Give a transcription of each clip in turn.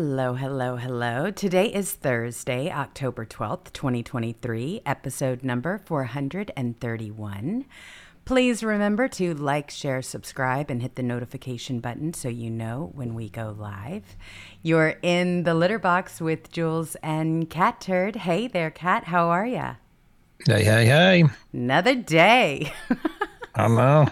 Hello, hello, hello. Today is Thursday, October 12th, 2023, episode number 431. Please remember to like, share, subscribe, and hit the notification button so you know when we go live. You're in the litter box with Jewels and Catturd. Hey there, Cat. How are ya? Hey, hey, hey. Another day. I know.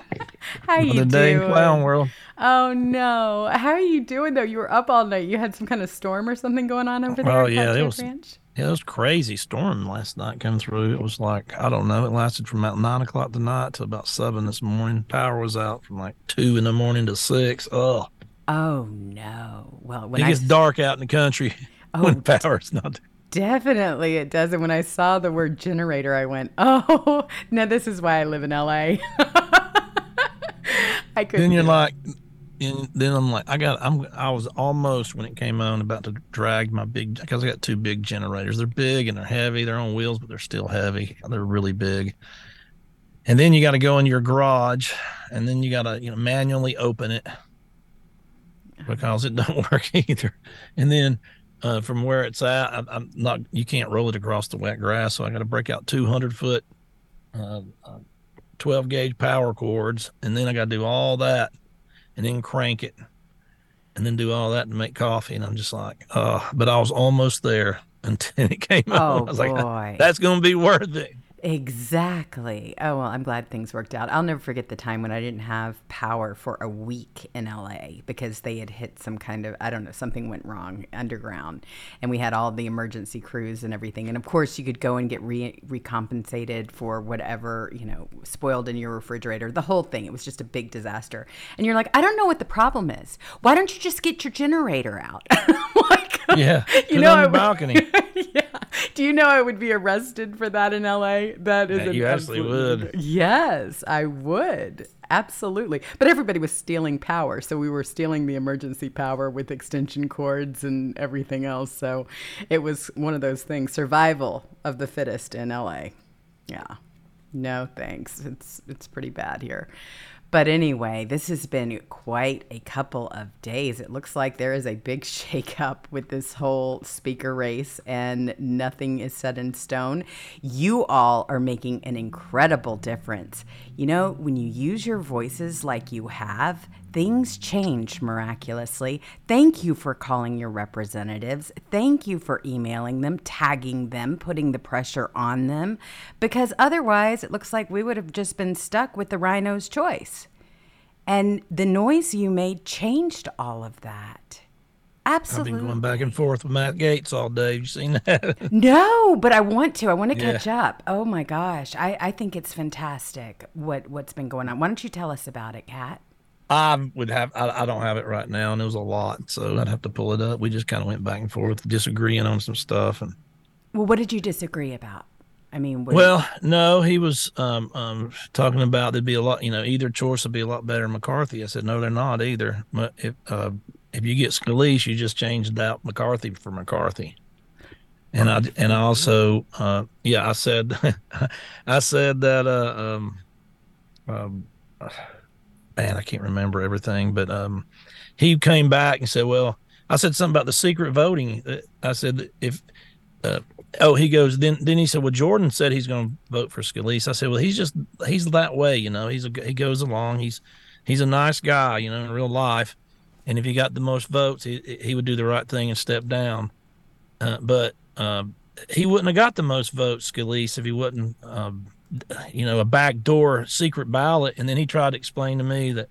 How Another you day doing? clown world. Oh no! How are you doing though? You were up all night. You had some kind of storm or something going on over there. Oh, yeah, it was- Ranch? Yeah, it was crazy storm last night come through. It was like, I don't know, it lasted from about nine o'clock tonight to about seven this morning. Power was out from like two in the morning to six. Oh, Oh no! Well, when it I gets dark out in the country Oh, when power's not. Definitely it does. And when I saw the word generator, I went, oh, no, this is why I live in LA. I couldn't. Then you're like, and then I'm like, I got, I'm, I was almost when it came on about to drag my big, because I got two big generators. They're big and they're heavy. They're on wheels, but they're still heavy. They're really big. And then you got to go in your garage, and then you got to, you know, manually open it because it don't work either. And then uh, from where it's at, I, I'm not, you can't roll it across the wet grass, so I got to break out 200 foot. Uh, uh, 12 gauge power cords and then I got to do all that and then crank it and then do all that to make coffee. And I'm just like oh but I was almost there until it came Oh, out. I was boy. like that's going to be worth it Exactly. Oh, well, I'm glad things worked out. I'll never forget the time when I didn't have power for a week in LA because they had hit some kind of, I don't know, something went wrong underground. And we had all the emergency crews and everything. And of course, you could go and get re- recompensated for whatever, you know, spoiled in your refrigerator, the whole thing. It was just a big disaster. And you're like, I don't know what the problem is. Why don't you just get your generator out? like, yeah you know, on the balcony yeah. Do you know I would be arrested for that in LA? That is Yeah, you actually absolute- would. Yes, I would. Absolutely. But everybody was stealing power. So we were stealing the emergency power with extension cords and everything else. So it was one of those things survival of the fittest in LA. Yeah. No thanks. It's it's pretty bad here. But anyway, this has been quite a couple of days. It looks like there is a big shakeup with this whole speaker race, and nothing is set in stone. You all are making an incredible difference. You know, when you use your voices like you have, things change miraculously. Thank you for calling your representatives. Thank you for emailing them, tagging them, putting the pressure on them, because otherwise it looks like we would have just been stuck with the rhino's choice. And the noise you made changed all of that. I've been going back and forth with Matt Gaetz all day you seen that No, but I want to. I want to Yeah. catch up. Oh my gosh. I, I think it's fantastic what, what's been going on. Why don't you tell us about it, Cat? I would have I, I don't have it right now and it was a lot so I'd have to pull it up we just kind of went back and forth disagreeing on some stuff and Well, what did you disagree about? I mean, well, no, he was um, um, talking about there'd be a lot, you know, either choice would be a lot better than McCarthy. I said, no, they're not either. But if uh, if you get Scalise, you just changed out McCarthy for McCarthy. And I and I also uh, yeah I said I said that uh, um, um, man I can't remember everything but um, he came back and said well I said something about the secret voting. I said if uh, oh he goes then then he said well Jordan said he's going to vote for Scalise. I said well he's just he's that way you know he's a he goes along. He's he's a nice guy you know in real life and if he got the most votes he he would do the right thing and step down uh, but um, he wouldn't have got the most votes, Scalise, if he wasn't, um, you know, a backdoor secret ballot. And then he tried to explain to me that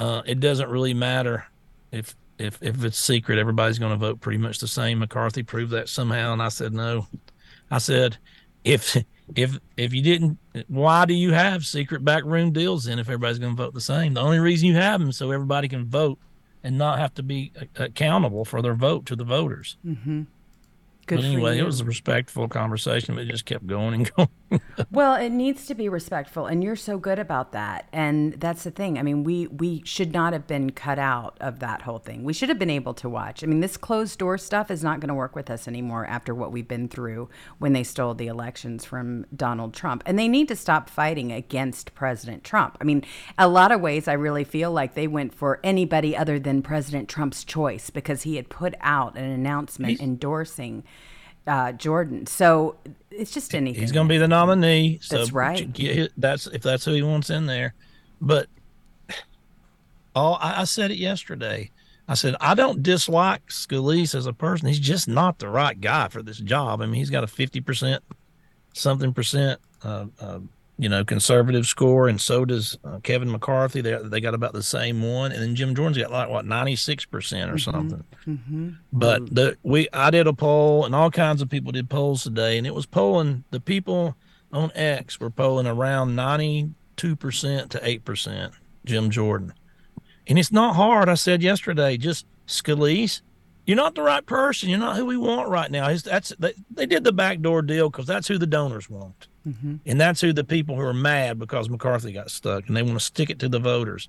uh, it doesn't really matter if if if it's secret. Everybody's going to vote pretty much the same. McCarthy proved that somehow, and I said no. I said if if if you didn't, why do you have secret backroom deals then if everybody's going to vote the same? The only reason you have them so everybody can vote and not have to be accountable for their vote to the voters. Mm-hmm. Good but anyway, it was a respectful conversation, but it just kept going and going. Well, it needs to be respectful, and you're so good about that. And that's the thing. I mean, we we should not have been cut out of that whole thing. We should have been able to watch. I mean, this closed door stuff is not going to work with us anymore after what we've been through when they stole the elections from Donald Trump. And they need to stop fighting against President Trump. I mean, a lot of ways, I really feel like they went for anybody other than President Trump's choice because he had put out an announcement He's- endorsing uh, Jordan. So it's just anything. He's going to be the nominee. So that's right. That's if that's who he wants in there. But all I, I said it yesterday. I said I don't dislike Scalise as a person. He's just not the right guy for this job. I mean, he's got a fifty percent, something percent uh, uh, you know, conservative score, and so does uh, Kevin McCarthy. They they got about the same one, and then Jim Jordan's got like what ninety six percent or mm-hmm. something. Mm-hmm. But the we I did a poll, and all kinds of people did polls today, and it was polling the people on X were polling around ninety two percent to eight percent Jim Jordan, and it's not hard. I said yesterday, just Scalise. You're not the right person. You're not who we want right now. It's, that's they, they did the backdoor deal because that's who the donors want. Mm-hmm. And that's who the people who are mad because McCarthy got stuck and they want to stick it to the voters.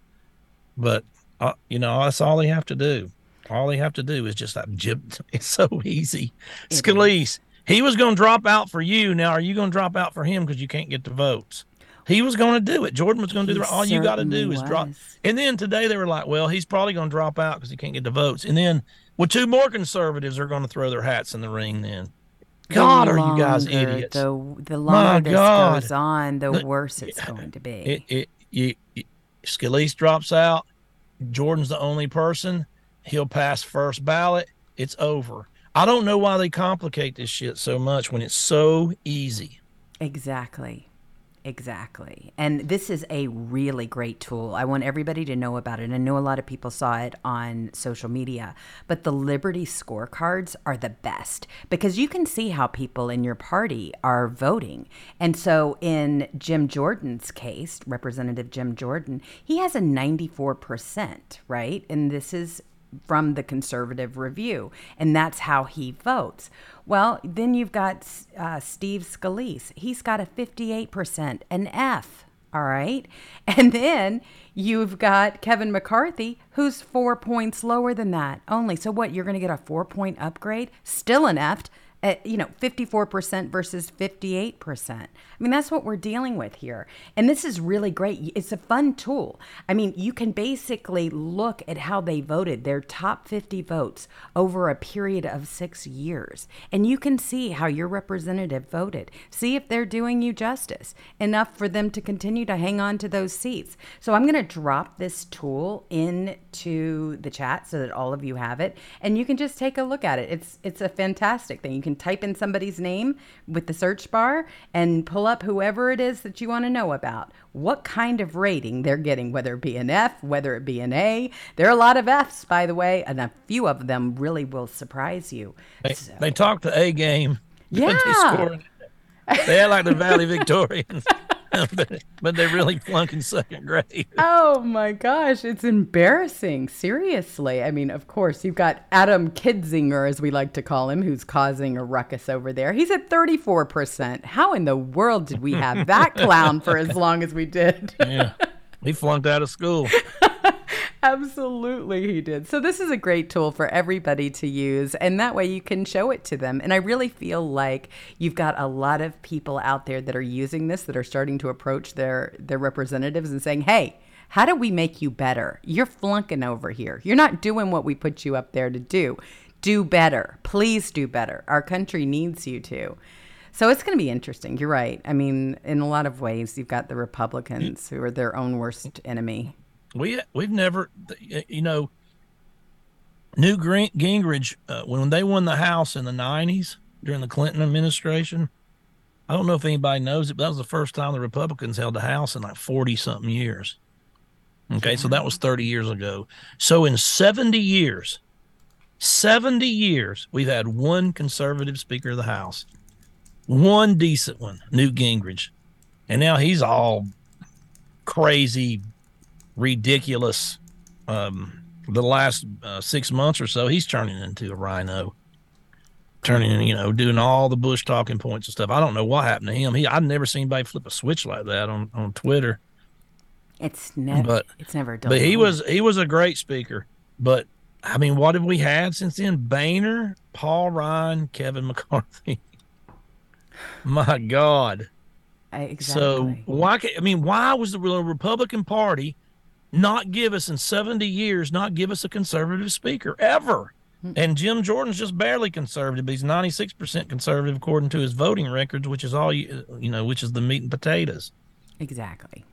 But, uh, you know, that's all they have to do. All they have to do is just that jib. It's so easy. It Scalise, he was going to drop out for you. Now, are you going to drop out for him because you can't get the votes? He was going to do it. Jordan was going to do the All you got to do is was. drop. And then today they were like, well, he's probably going to drop out because he can't get the votes. And then, well, two more conservatives are going to throw their hats in the ring then. God, are you guys idiots? The, the longer this God. goes on, the, the worse it's going to be. It, it, you, it, Scalise drops out. Jordan's the only person. He'll pass first ballot. It's over. I don't know why they complicate this shit so much when it's so easy. Exactly. Exactly. And this is a really great tool. I want everybody to know about it. I know a lot of people saw it on social media, but the Liberty scorecards are the best because you can see how people in your party are voting. And so in Jim Jordan's case, Representative Jim Jordan, he has a 94%, right? And this is from the conservative review, and that's how he votes. Well, then you've got uh, Steve Scalise. He's got a 58%, an F. All right. And then you've got Kevin McCarthy, who's four points lower than that only. So, what? You're going to get a four point upgrade? Still an F at, you know, 54% versus 58%. I mean, that's what we're dealing with here. And this is really great. It's a fun tool. I mean, you can basically look at how they voted, their top 50 votes over a period of six years. And you can see how your representative voted. See if they're doing you justice enough for them to continue to hang on to those seats. So I'm going to drop this tool into the chat so that all of you have it. And you can just take a look at it. It's, it's a fantastic thing. You can type in somebody's name with the search bar and pull up whoever it is that you want to know about. What kind of rating they're getting, whether it be an F, whether it be an A. There are a lot of Fs, by the way, and a few of them really will surprise you. They, so. they talk the A game. Yeah. they, they act like the Valley Victorians. But, but they're really flunking second grade. Oh my gosh, it's embarrassing. Seriously. I mean, of course, you've got Adam Kidzinger, as we like to call him, who's causing a ruckus over there. He's at 34%. How in the world did we have that clown for as long as we did? yeah. He flunked out of school. Absolutely, he did. So, this is a great tool for everybody to use, and that way you can show it to them. And I really feel like you've got a lot of people out there that are using this that are starting to approach their, their representatives and saying, hey, how do we make you better? You're flunking over here. You're not doing what we put you up there to do. Do better. Please do better. Our country needs you to. So it's going to be interesting. You're right. I mean, in a lot of ways, you've got the Republicans who are their own worst enemy we we've never, you know, Newt Gingrich uh, when they won the House in the '90s during the Clinton administration. I don't know if anybody knows it, but that was the first time the Republicans held the House in like 40 something years. Okay, so that was 30 years ago. So in 70 years, 70 years, we've had one conservative Speaker of the House, one decent one, Newt Gingrich. And now he's all crazy, ridiculous. Um, the last uh, six months or so, he's turning into a rhino, turning, you know, doing all the Bush talking points and stuff. I don't know what happened to him. He, I've never seen anybody flip a switch like that on on Twitter. It's never, but, it's never done. But he was he was a great speaker. But I mean, what have we had since then? Boehner, Paul Ryan, Kevin McCarthy. My God. Exactly. So why? I mean, why was the Republican Party not give us in 70 years, not give us a conservative speaker ever. Hmm. And Jim Jordan's just barely conservative. He's 96% conservative according to his voting records, which is all you, you know, which is the meat and potatoes. Exactly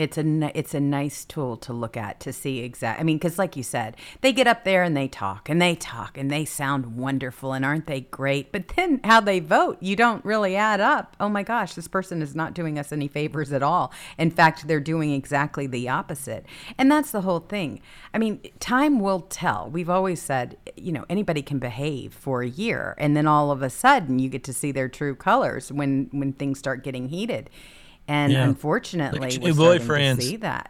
it's a it's a nice tool to look at to see exact. I mean, because like you said, they get up there and they talk and they talk and they sound wonderful and aren't they great? But then how they vote, you don't really add up. Oh my gosh, this person is not doing us any favors at all. In fact, they're doing exactly the opposite. And that's the whole thing. I mean, time will tell. We've always said, you know, anybody can behave for a year and then all of a sudden you get to see their true colors when when things start getting heated and yeah. unfortunately, we're starting to see that.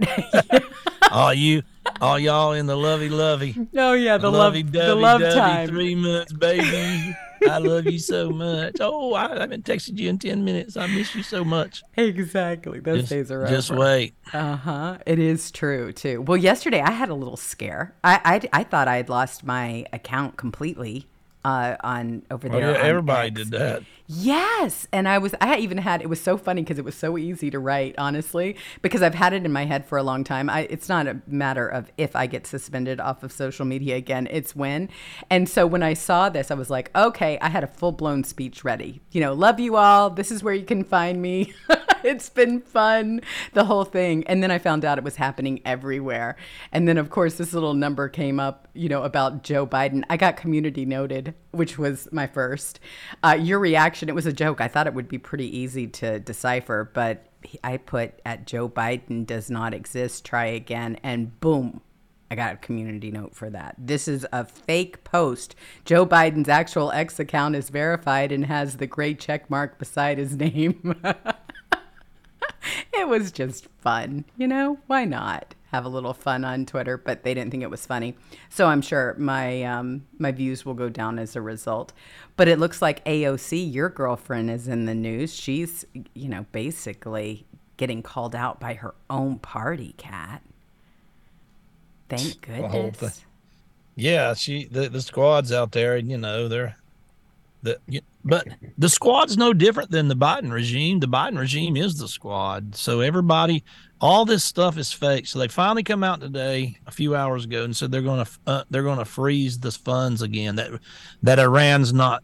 all you, all y'all in the lovey lovey. Oh yeah, the lovey love, the love time. Three months, baby. I love you so much. Oh, I, I haven't texted you in ten minutes. I miss you so much. Exactly, those just, days are right. just wait. Uh huh. It is true too. Well, yesterday I had a little scare. I I, I thought I had lost my account completely uh, on over oh, there. Oh, yeah, everybody X. did that. Yes, and I was I even had it was so funny because it was so easy to write honestly because I've had it in my head for a long time. I, it's not a matter of if I get suspended off of social media again, it's when. And so when I saw this, I was like, okay, I had a full blown speech ready. You know, love you all. This is where you can find me. it's been fun, the whole thing. And then I found out it was happening everywhere. And then of course this little number came up, you know, about Joe Biden. I got community noted, which was my first. Uh, your reaction it was a joke. I thought it would be pretty easy to decipher, but I put at Joe Biden does not exist, try again, and boom, I got a community note for that. This is a fake post. Joe Biden's actual X account is verified and has the gray check mark beside his name. it was just fun, you know? Why not? Have a little fun on Twitter, but they didn't think it was funny. So I'm sure my um, my views will go down as a result. But it looks like AOC, your girlfriend, is in the news. She's you know basically getting called out by her own party cat. Thank goodness. Yeah, she the, the squad's out there, and you know they're the but the squad's no different than the Biden regime. The Biden regime is the squad. So everybody all this stuff is fake. So they finally come out today, a few hours ago, and said they're going to uh, they're going to freeze the funds again. That that Iran's not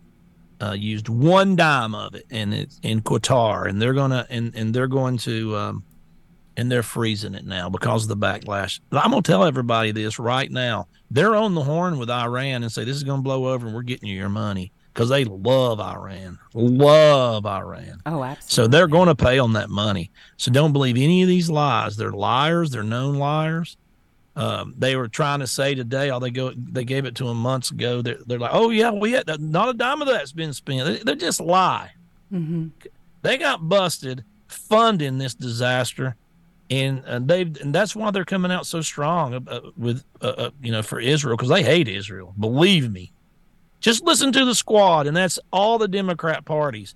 uh, used one dime of it, and it's in Qatar, and they're gonna and and they're going to um, and they're freezing it now because of the backlash. I'm gonna tell everybody this right now. They're on the horn with Iran and say this is gonna blow over, and we're getting you your money because they love Iran, love Iran. Oh, absolutely. So they're going to pay on that money. So don't believe any of these lies. They're liars. They're known liars. Um, they were trying to say today, oh, they go, they gave it to them months ago. They're, they're like, oh yeah, we had not a dime of that's been spent. They, they just lie. Mm-hmm. They got busted funding this disaster. And uh, they and that's why they're coming out so strong uh, with uh, uh, you know for Israel because they hate Israel. Believe me, just listen to the squad, and that's all the Democrat parties.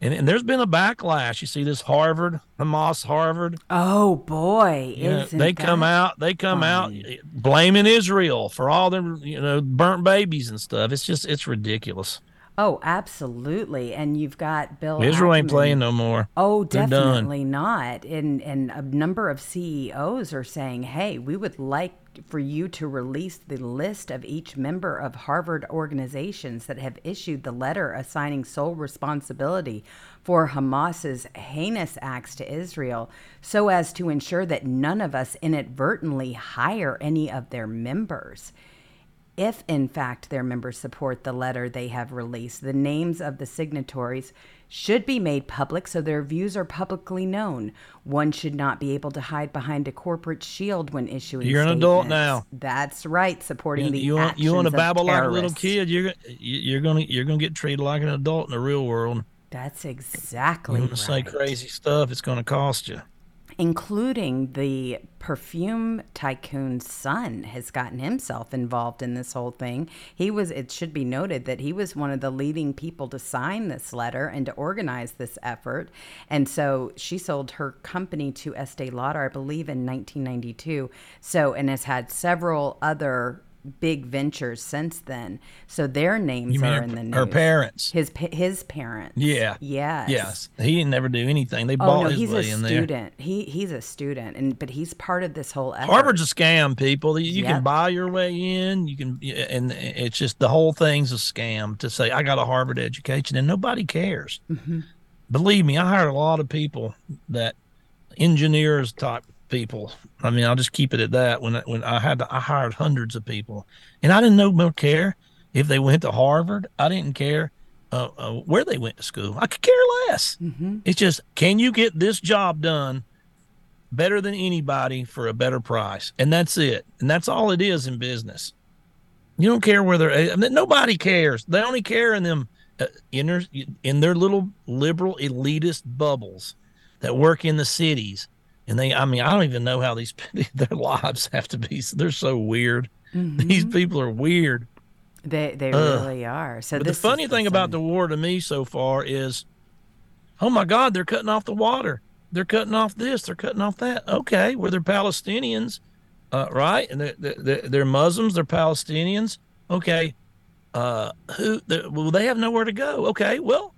And, and there's been a backlash. You see this Harvard, Hamas Harvard. Oh boy, you know, they come out. They come out blaming Israel for all the you know burnt babies and stuff. It's just it's ridiculous. Oh, absolutely. And you've got Bill. Israel ain't playing no more. Oh, definitely not. And and a number of CEOs are saying, "Hey, we would like for you to release the list of each member of Harvard organizations that have issued the letter assigning sole responsibility for Hamas's heinous acts to Israel, so as to ensure that none of us inadvertently hire any of their members." if in fact their members support the letter they have released. The names of the signatories should be made public so their views are publicly known. One should not be able to hide behind a corporate shield when issuing. You're statements. an adult now. That's right, supporting you, the you want, you want to babble like a little kid. You're you're gonna you're gonna get treated like an adult in the real world. That's exactly. You want right. say crazy stuff, it's gonna cost you including the perfume tycoon's son has gotten himself involved in this whole thing. He was it should be noted that he was one of the leading people to sign this letter and to organize this effort. And so she sold her company to Estee Lauder I believe in 1992. So and has had several other big ventures since then. So their names are her, in the news. Her parents. His his parents. Yeah. Yes. Yes. He didn't never do anything. They oh, bought no, his he's way a in student. there. He he's a student, and but he's part of this whole effort. Harvard's a scam, people. You Yep. can buy your way in. You can, and it's just the whole thing's a scam to say I got a Harvard education, and nobody cares. Mhm. Believe me, I hired a lot of people that engineers type people. I mean, I'll just keep it at that. When I- when I had to, I hired hundreds of people, and I didn't know no care if they went to Harvard. I didn't care uh, uh, where they went to school. I could care less. Mhm. It's just, can you get this job done better than anybody for a better price? And that's it. And that's all it is in business. You don't care whether I mean, nobody cares. They only care in them uh, in their in their little liberal elitist bubbles that work in the cities. And they, I mean, I don't even know how these their lives have to be. They're so weird. These people are weird. They they Ugh. really are. So But the funny thing about the war to me so far is, oh my God, they're cutting off the water. They're cutting off this. They're cutting off that. Okay, well they're Palestinians, uh, right? And they're, they're, they're Muslims. They're Palestinians. Okay, uh, who? they- Well, they have nowhere to go. Okay, well,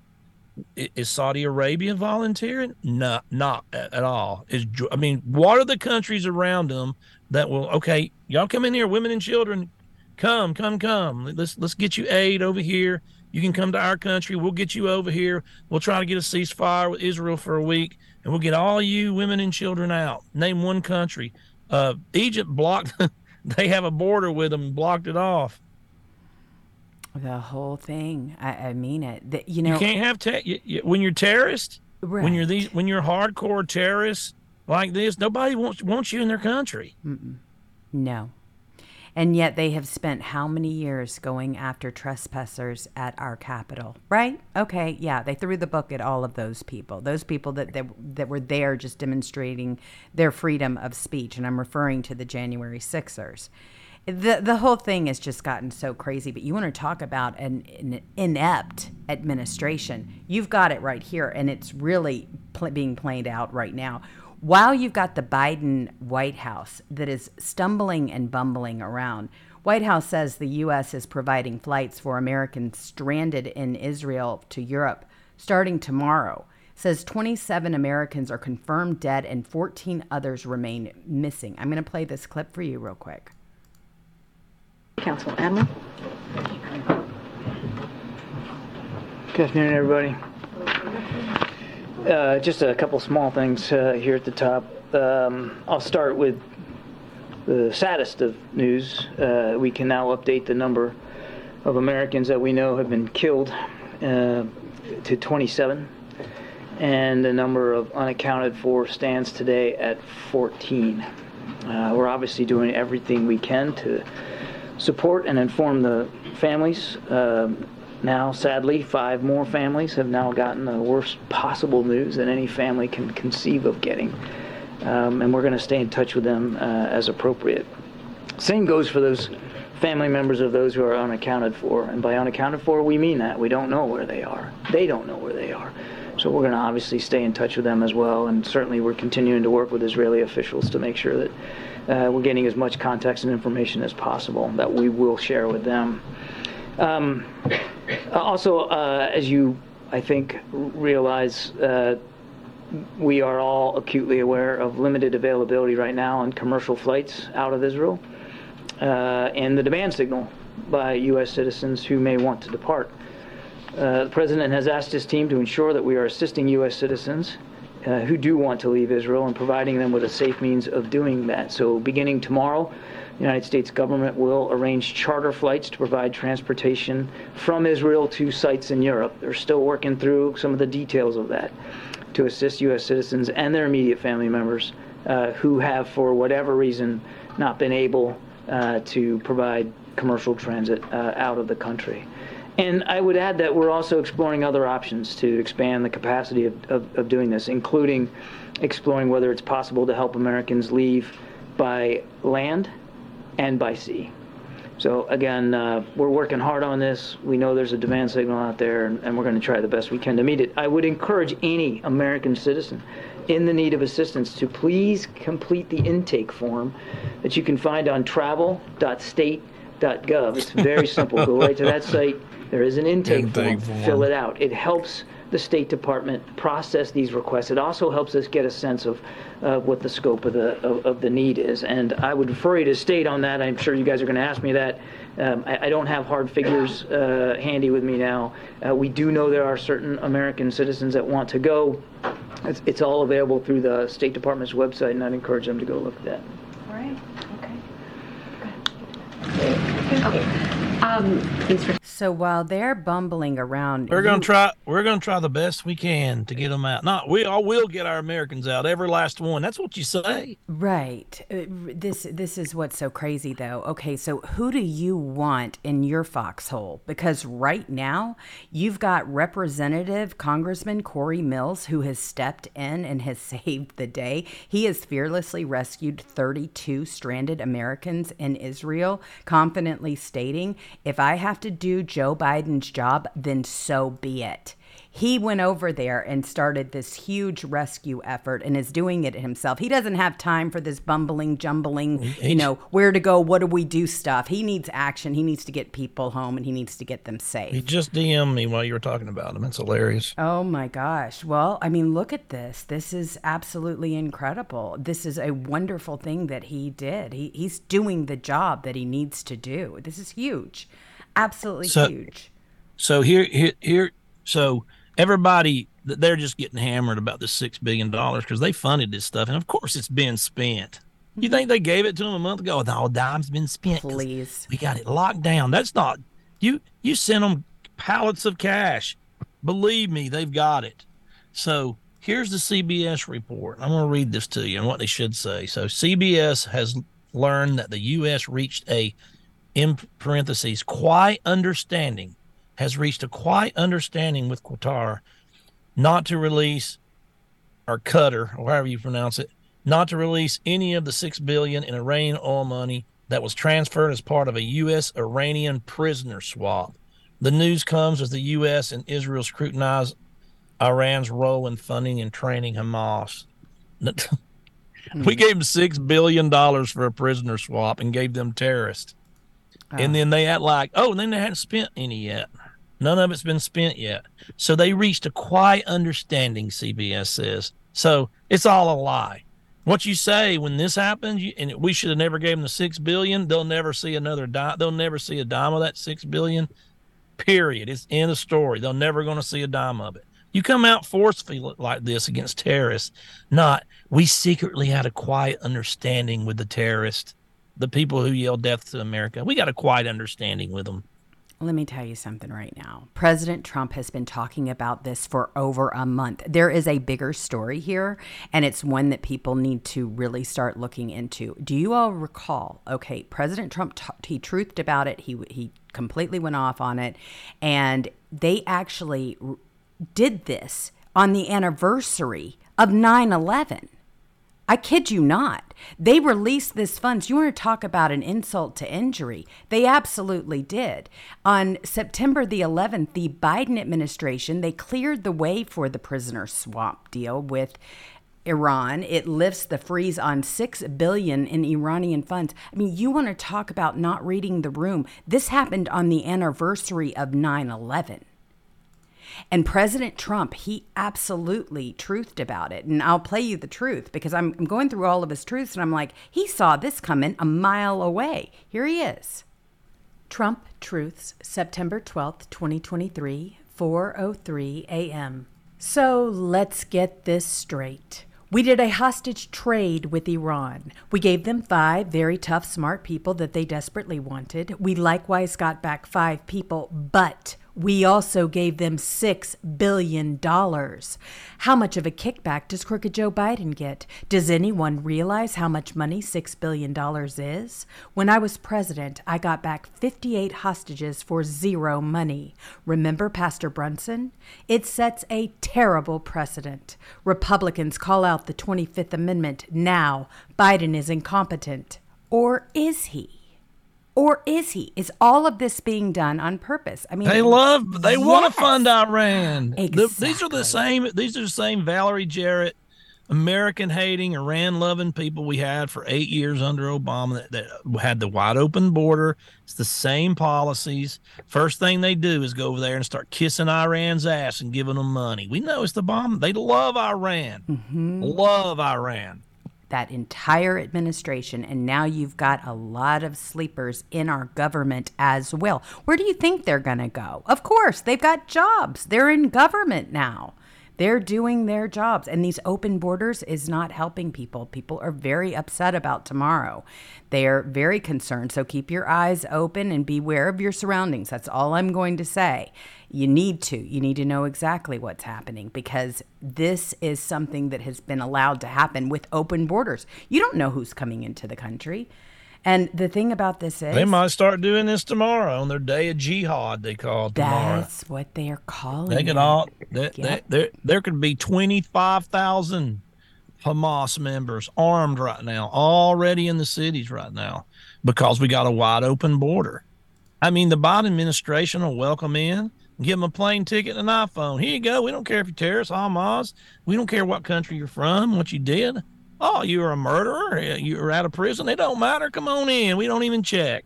is Saudi Arabia volunteering? No, not at, all. Is I mean, what are the countries around them that will? Okay, y'all come in here, women and children, come, come, come. Let's let's get you aid over here. You can come to our country. We'll get you over here. We'll try to get a ceasefire with Israel for a week, and we'll get all you women and children out. Name one country. Uh, Egypt blocked. they have a border with them blocked it off. The whole thing. I, I mean it. The- you know, You can't have te- you, you, when you're terrorist. When you're these when you're hardcore terrorists like this, nobody wants wants you in their country. no. And yet they have spent how many years going after trespassers at our capital, right? Okay, yeah, they threw the book at all of those people. Those people that that, that were there just demonstrating their freedom of speech, and I'm referring to the January Sixers. The the whole thing has just gotten so crazy. But you want to talk about an, an inept administration? You've got it right here, and it's really pl- being played out right now. While you've got the Biden White House that is stumbling and bumbling around, White House says the U.S. is providing flights for Americans stranded in Israel to Europe starting tomorrow. Says 27 Americans are confirmed dead and 14 others remain missing. I'm going to play this clip for you real quick. Council Admiral. Good afternoon, everybody. Uh, just a couple small things uh, here at the top. Um, I'll start with the saddest of news. Uh, we can now update the number of Americans that we know have been killed uh, to 27, and the number of unaccounted for stands today at 14. Uh, we're obviously doing everything we can to support and inform the families. Um, now, sadly, five more families have now gotten the worst possible news that any family can conceive of getting. Um, and we're going to stay in touch with them uh, as appropriate. Same goes for those family members of those who are unaccounted for. And by unaccounted for, we mean that. We don't know where they are. They don't know where they are. So we're going to obviously stay in touch with them as well. And certainly we're continuing to work with Israeli officials to make sure that uh, we're getting as much context and information as possible that we will share with them. Um, also, uh, as you, I think, realize, uh, we are all acutely aware of limited availability right now on commercial flights out of Israel uh, and the demand signal by U.S. citizens who may want to depart. Uh, the President has asked his team to ensure that we are assisting U.S. citizens uh, who do want to leave Israel and providing them with a safe means of doing that. So, beginning tomorrow, the United States government will arrange charter flights to provide transportation from Israel to sites in Europe. They're still working through some of the details of that to assist U.S. citizens and their immediate family members uh, who have, for whatever reason, not been able uh, to provide commercial transit uh, out of the country. And I would add that we're also exploring other options to expand the capacity of, of, of doing this, including exploring whether it's possible to help Americans leave by land and by sea. So again, uh, we're working hard on this. We know there's a demand signal out there, and, and we're going to try the best we can to meet it. I would encourage any American citizen in the need of assistance to please complete the intake form that you can find on travel.state.gov. It's very simple. Go right to that site. There is an intake, Intake form. form. Fill it out. It helps the State Department process these requests. It also helps us get a sense of uh, what the scope of the of, of the need is. And I would refer you to state on that. I'm sure you guys are going to ask me that. Um, I, I don't have hard figures uh, handy with me now. Uh, we do know there are certain American citizens that want to go. It's, it's all available through the State Department's website, and I'd encourage them to go look at that. All right, okay. Okay. Um, thanks for So while they're bumbling around, We're gonna you- try. We're gonna try the best we can to get them out. Not we all will get our Americans out. Every last one. That's what you say. Right. Uh, This this is what's so crazy though. Okay, so who do you want in your foxhole? Because right now you've got Representative Congressman Corey Mills who has stepped in and has saved the day. He has fearlessly rescued 32 stranded Americans in Israel, confidently stating, "If I have to do Joe Biden's job, then so be it." he went over there and started this huge rescue effort and is doing it himself. He doesn't have time for this bumbling, jumbling, you know, where to go, what do we do stuff. He needs action. He needs to get people home and he needs to get them safe. He just DM'd me while you were talking about him. It's hilarious. Oh my gosh. Well, I mean, look at this. This is absolutely incredible. This is a wonderful thing that he did. He, he's doing the job that he needs to do. This is huge. Absolutely So- huge. So here, here, here. So everybody, they're just getting hammered about this six billion dollars because they funded this stuff, and of course it's been spent. You mm-hmm. think they gave it to them a month ago? No, dime's been spent. Please. we got it locked down. That's not you. You sent them pallets of cash. Believe me, they've got it. So here's the CBS report. I'm going to read this to you and what they should say. So CBS has learned that the U.S. reached a, in parentheses, quiet understanding, has reached a quiet understanding with Qatar not to release or Qatar, or however you pronounce it, not to release any of the six billion in Iranian oil money that was transferred as part of a U.S. Iranian prisoner swap. The news comes as the U.S. and Israel scrutinize Iran's role in funding and training Hamas. we hmm. gave them six billion dollars for a prisoner swap and gave them terrorists, and oh. then they act like, oh, and then they hadn't spent any yet. None of it's been spent yet. So they reached a quiet understanding. CBS says. So it's all a lie. What you say when this happens, you, and we should have never gave them the six billion. They'll never see another dime. They'll never see a dime of that six billion. Period. It's in the story. They're never going to see a dime of it. You come out forcefully like this against terrorists, not we secretly had a quiet understanding with the terrorists, the people who yell death to America. We got a quiet understanding with them. let me tell you something right now. President Trump has been talking about this for over a month. There is a bigger story here, and it's one that people need to really start looking into. Do you all recall? Okay, President Trump t- he truthed about it. He he completely went off on it, and they actually did this on the anniversary of 9/11. I kid you not. They released this funds. You want to talk about an insult to injury? They absolutely did. On September the 11th, the Biden administration, they cleared the way for the prisoner swap deal with Iran. It lifts the freeze on 6 billion in Iranian funds. I mean, you want to talk about not reading the room. This happened on the anniversary of 9/11. And President Trump, he absolutely truthed about it. And I'll play you the truth because I'm, I'm going through all of his truths and I'm like, he saw this coming a mile away. Here he is. Trump Truths, September 12th, 2023, 4:03 a.m. So, let's get this straight. We did a hostage trade with Iran. We gave them five very tough, smart people that they desperately wanted. We likewise got back five people, but we also gave them $6 billion. How much of a kickback does crooked Joe Biden get? Does anyone realize how much money $6 billion is? When I was president, I got back 58 hostages for zero money. Remember Pastor Brunson? It sets a terrible precedent. Republicans call out the 25th Amendment. Now, Biden is incompetent. Or is he? Or is he? Is all of this being done on purpose? I mean, They love. They want to fund Iran. The- these are the same. These are the same Valerie Jarrett, American hating, Iran loving people we had for eight years under Obama that, that had the wide open border. It's the same policies. First thing they do is go over there and start kissing Iran's ass and giving them money. We know it's the bomb. They love Iran. Mm-hmm. Love Iran. That entire administration, and now you've got a lot of sleepers in our government as well. Where do you think they're going to go? Of course, they've got jobs. They're in government now. They're doing their jobs. And these open borders is not helping people. People are very upset about tomorrow. They are very concerned. So keep your eyes open and beware of your surroundings. That's all I'm going to say. You need to. You need to know exactly what's happening because this is something that has been allowed to happen with open borders. You don't know who's coming into the country. And the thing about this is They might start doing this tomorrow on their day of jihad. They call it tomorrow. that's what they are calling They could it. all there, Yep. there, there could be twenty five thousand Hamas members armed right now, already in the cities right now, because we got a wide open border. I mean, the Biden administration will welcome in, give them a plane ticket and an iPhone. Here you go. We don't care if you're terrorist, Hamas. We don't care what country you're from, what you did. Oh, you're a murderer. You're out of prison. It don't matter. Come on in. We don't even check.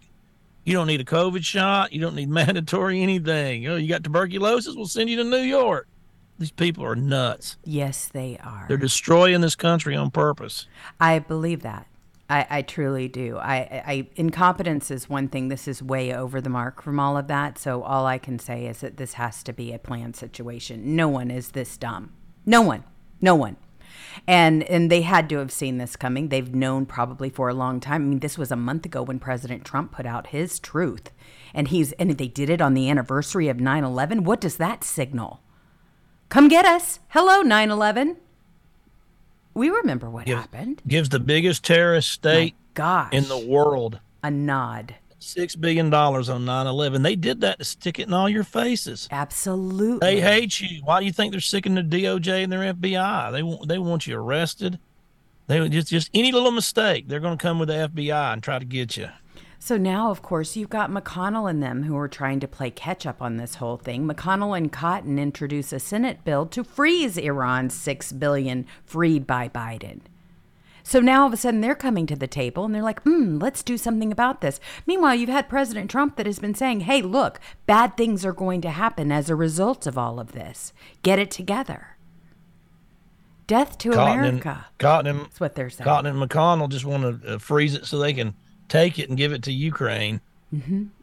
You don't need a COVID shot. You don't need mandatory anything. You know, you got tuberculosis. We'll send you to New York. These people are nuts. Yes, they are. They're destroying this country on purpose. I believe that. I, I truly do. I, I incompetence is one thing. This is way over the mark from all of that. So all I can say is that this has to be a planned situation. No one is this dumb. No one. No one. And and they had to have seen this coming. They've known probably for a long time. I mean, this was a month ago when President Trump put out his truth. And he's and they did it on the anniversary of 9/11. What does that signal? Come get us. Hello 9/11. We remember what Give- happened. Gives the biggest terrorist state Gosh. in the world a nod. Six billion dollars on 9-11. They did that to stick it in all your faces. Absolutely. They hate you. Why do you think they're sicking the DOJ and their FBI? They want they want you arrested. They just just any little mistake, they're going to come with the FBI and try to get you. So now, of course, you've got McConnell and them who are trying to play catch up on this whole thing. McConnell and Cotton introduce a Senate bill to freeze Iran's six billion freed by Biden. So now all of a sudden they're coming to the table and they're like, hmm, let's do something about this. Meanwhile, you've had President Trump that has been saying, hey, look, bad things are going to happen as a result of all of this. Get it together. Death to Cotton America. and Cotton and That's what they're saying. Cotton and McConnell just want to uh, freeze it so they can take it and give it to Ukraine.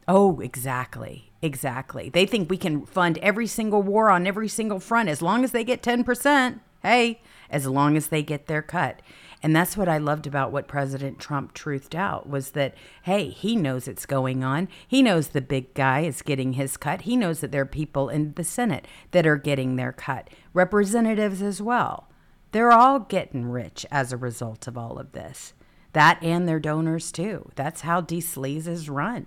Oh, exactly. Exactly. They think we can fund every single war on every single front as long as they get 10%. Hey, as long as they get their cut. And that's what I loved about what President Trump truthed out was that, hey, he knows it's going on. He knows the big guy is getting his cut. He knows that there are people in the Senate that are getting their cut, representatives as well. They're all getting rich as a result of all of this. That and their donors, too. That's how D. Sleaze is run.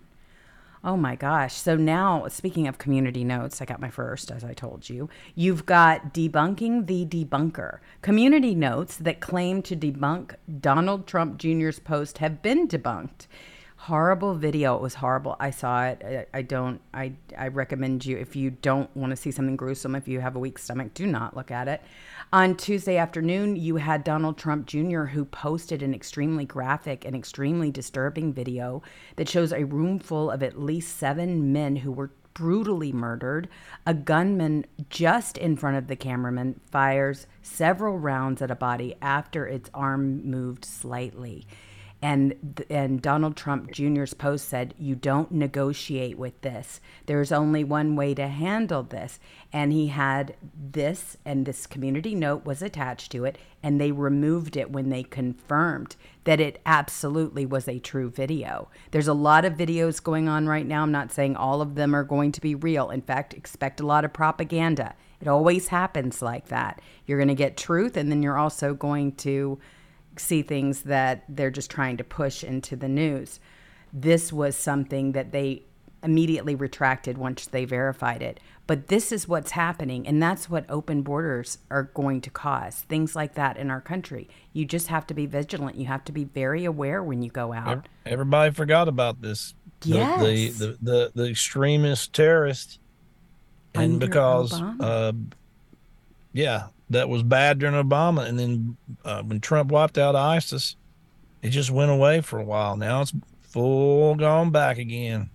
Oh my gosh. So now, speaking of community notes, I got my first, as I told you. You've got Debunking the Debunker. Community notes that claim to debunk Donald Trump Jr.'s post have been debunked. Horrible video. It was horrible. I saw it. I, I don't, I, I recommend you, if you don't want to see something gruesome, if you have a weak stomach, do not look at it. On Tuesday afternoon, you had Donald Trump Jr., who posted an extremely graphic and extremely disturbing video that shows a room full of at least seven men who were brutally murdered. A gunman just in front of the cameraman fires several rounds at a body after its arm moved slightly and and Donald Trump Jr.'s post said you don't negotiate with this. There's only one way to handle this, and he had this and this community note was attached to it, and they removed it when they confirmed that it absolutely was a true video. There's a lot of videos going on right now. I'm not saying all of them are going to be real. In fact, expect a lot of propaganda. It always happens like that. You're going to get truth, and then you're also going to see things that they're just trying to push into the news. This was something that they immediately retracted once they verified it. But this is what's happening, and that's what open borders are going to cause things like that in our country. You just have to be vigilant. You have to be very aware when you go out. Everybody forgot about this. Yes. The the the, the, the extremist terrorist, and Under because uh, yeah, that was bad during Obama, and then uh, when Trump wiped out ISIS, it just went away for a while. Now it's full gone back again.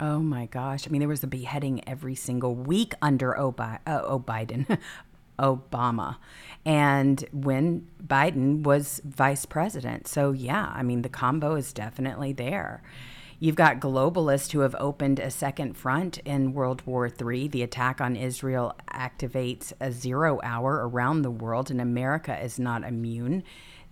Oh my gosh. I mean, there was a beheading every single week under Obi- uh, oh, Biden, Obama. And when Biden was vice president. So, yeah, I mean, the combo is definitely there. You've got globalists who have opened a second front in World War III. The attack on Israel activates a zero hour around the world, and America is not immune.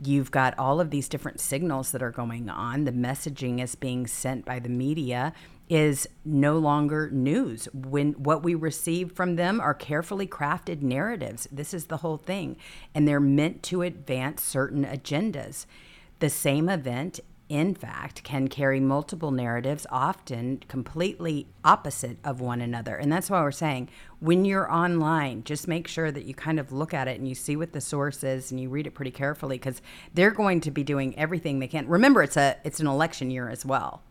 You've got all of these different signals that are going on. The messaging is being sent by the media is no longer news. When what we receive from them are carefully crafted narratives. This is the whole thing. And they're meant to advance certain agendas. The same event in fact, can carry multiple narratives, often completely opposite of one another. And that's why we're saying when you're online, just make sure that you kind of look at it and you see what the source is and you read it pretty carefully because they're going to be doing everything they can. Remember, it's a it's an election year as well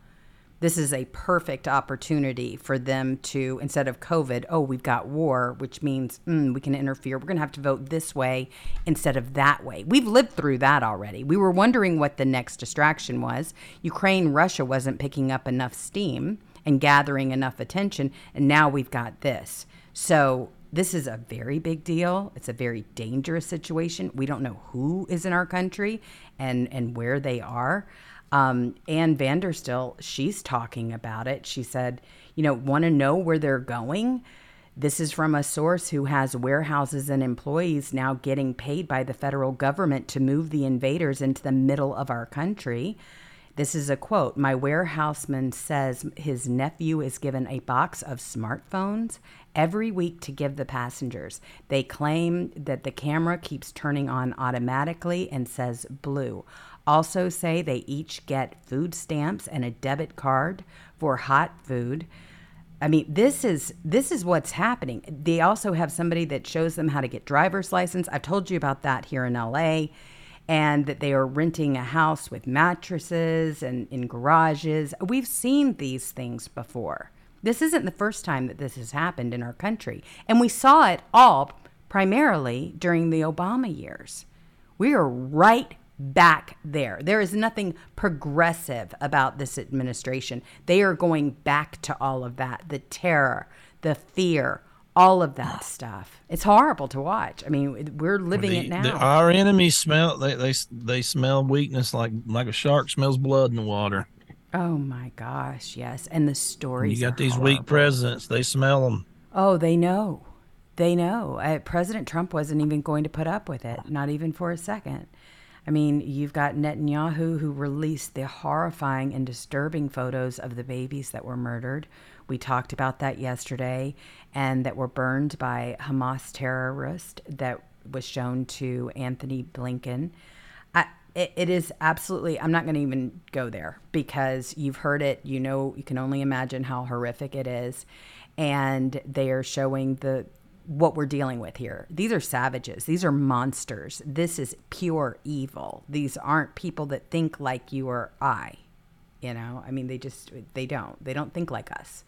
this is a perfect opportunity for them to instead of covid oh we've got war which means mm, we can interfere we're going to have to vote this way instead of that way we've lived through that already we were wondering what the next distraction was ukraine russia wasn't picking up enough steam and gathering enough attention and now we've got this so this is a very big deal. It's a very dangerous situation. We don't know who is in our country and, and where they are. Um, Ann Vandersteel, she's talking about it. She said, you know, want to know where they're going? This is from a source who has warehouses and employees now getting paid by the federal government to move the invaders into the middle of our country. This is a quote My warehouseman says his nephew is given a box of smartphones every week to give the passengers. They claim that the camera keeps turning on automatically and says blue. Also, say they each get food stamps and a debit card for hot food. I mean, this is this is what's happening. They also have somebody that shows them how to get driver's license. I've told you about that here in LA and that they are renting a house with mattresses and in garages. We've seen these things before. This isn't the first time that this has happened in our country. And we saw it all primarily during the Obama years. We are right back there. There is nothing progressive about this administration. They are going back to all of that the terror, the fear, all of that stuff. It's horrible to watch. I mean, we're living The- it now. the- our enemies smell they, they they smell weakness like like a shark smells blood in the water. oh my gosh, yes. And the stories. You got these weak presidents; they smell them. Oh, they know. They know. Uh, President Trump wasn't even going to put up with it, not even for a second. I mean, you've got Netanyahu who released the horrifying and disturbing photos of the babies that were murdered. We talked about that yesterday, and that were burned by Hamas terrorists that was shown to Antony Blinken. I, it, it is absolutely, I'm not going to even go there because you've heard it. You know, you can only imagine how horrific it is. And they are showing the, what we're dealing with here. These are savages. These are monsters. This is pure evil. These aren't people that think like you or I. You know, I mean, they just, they don't. They don't think like us.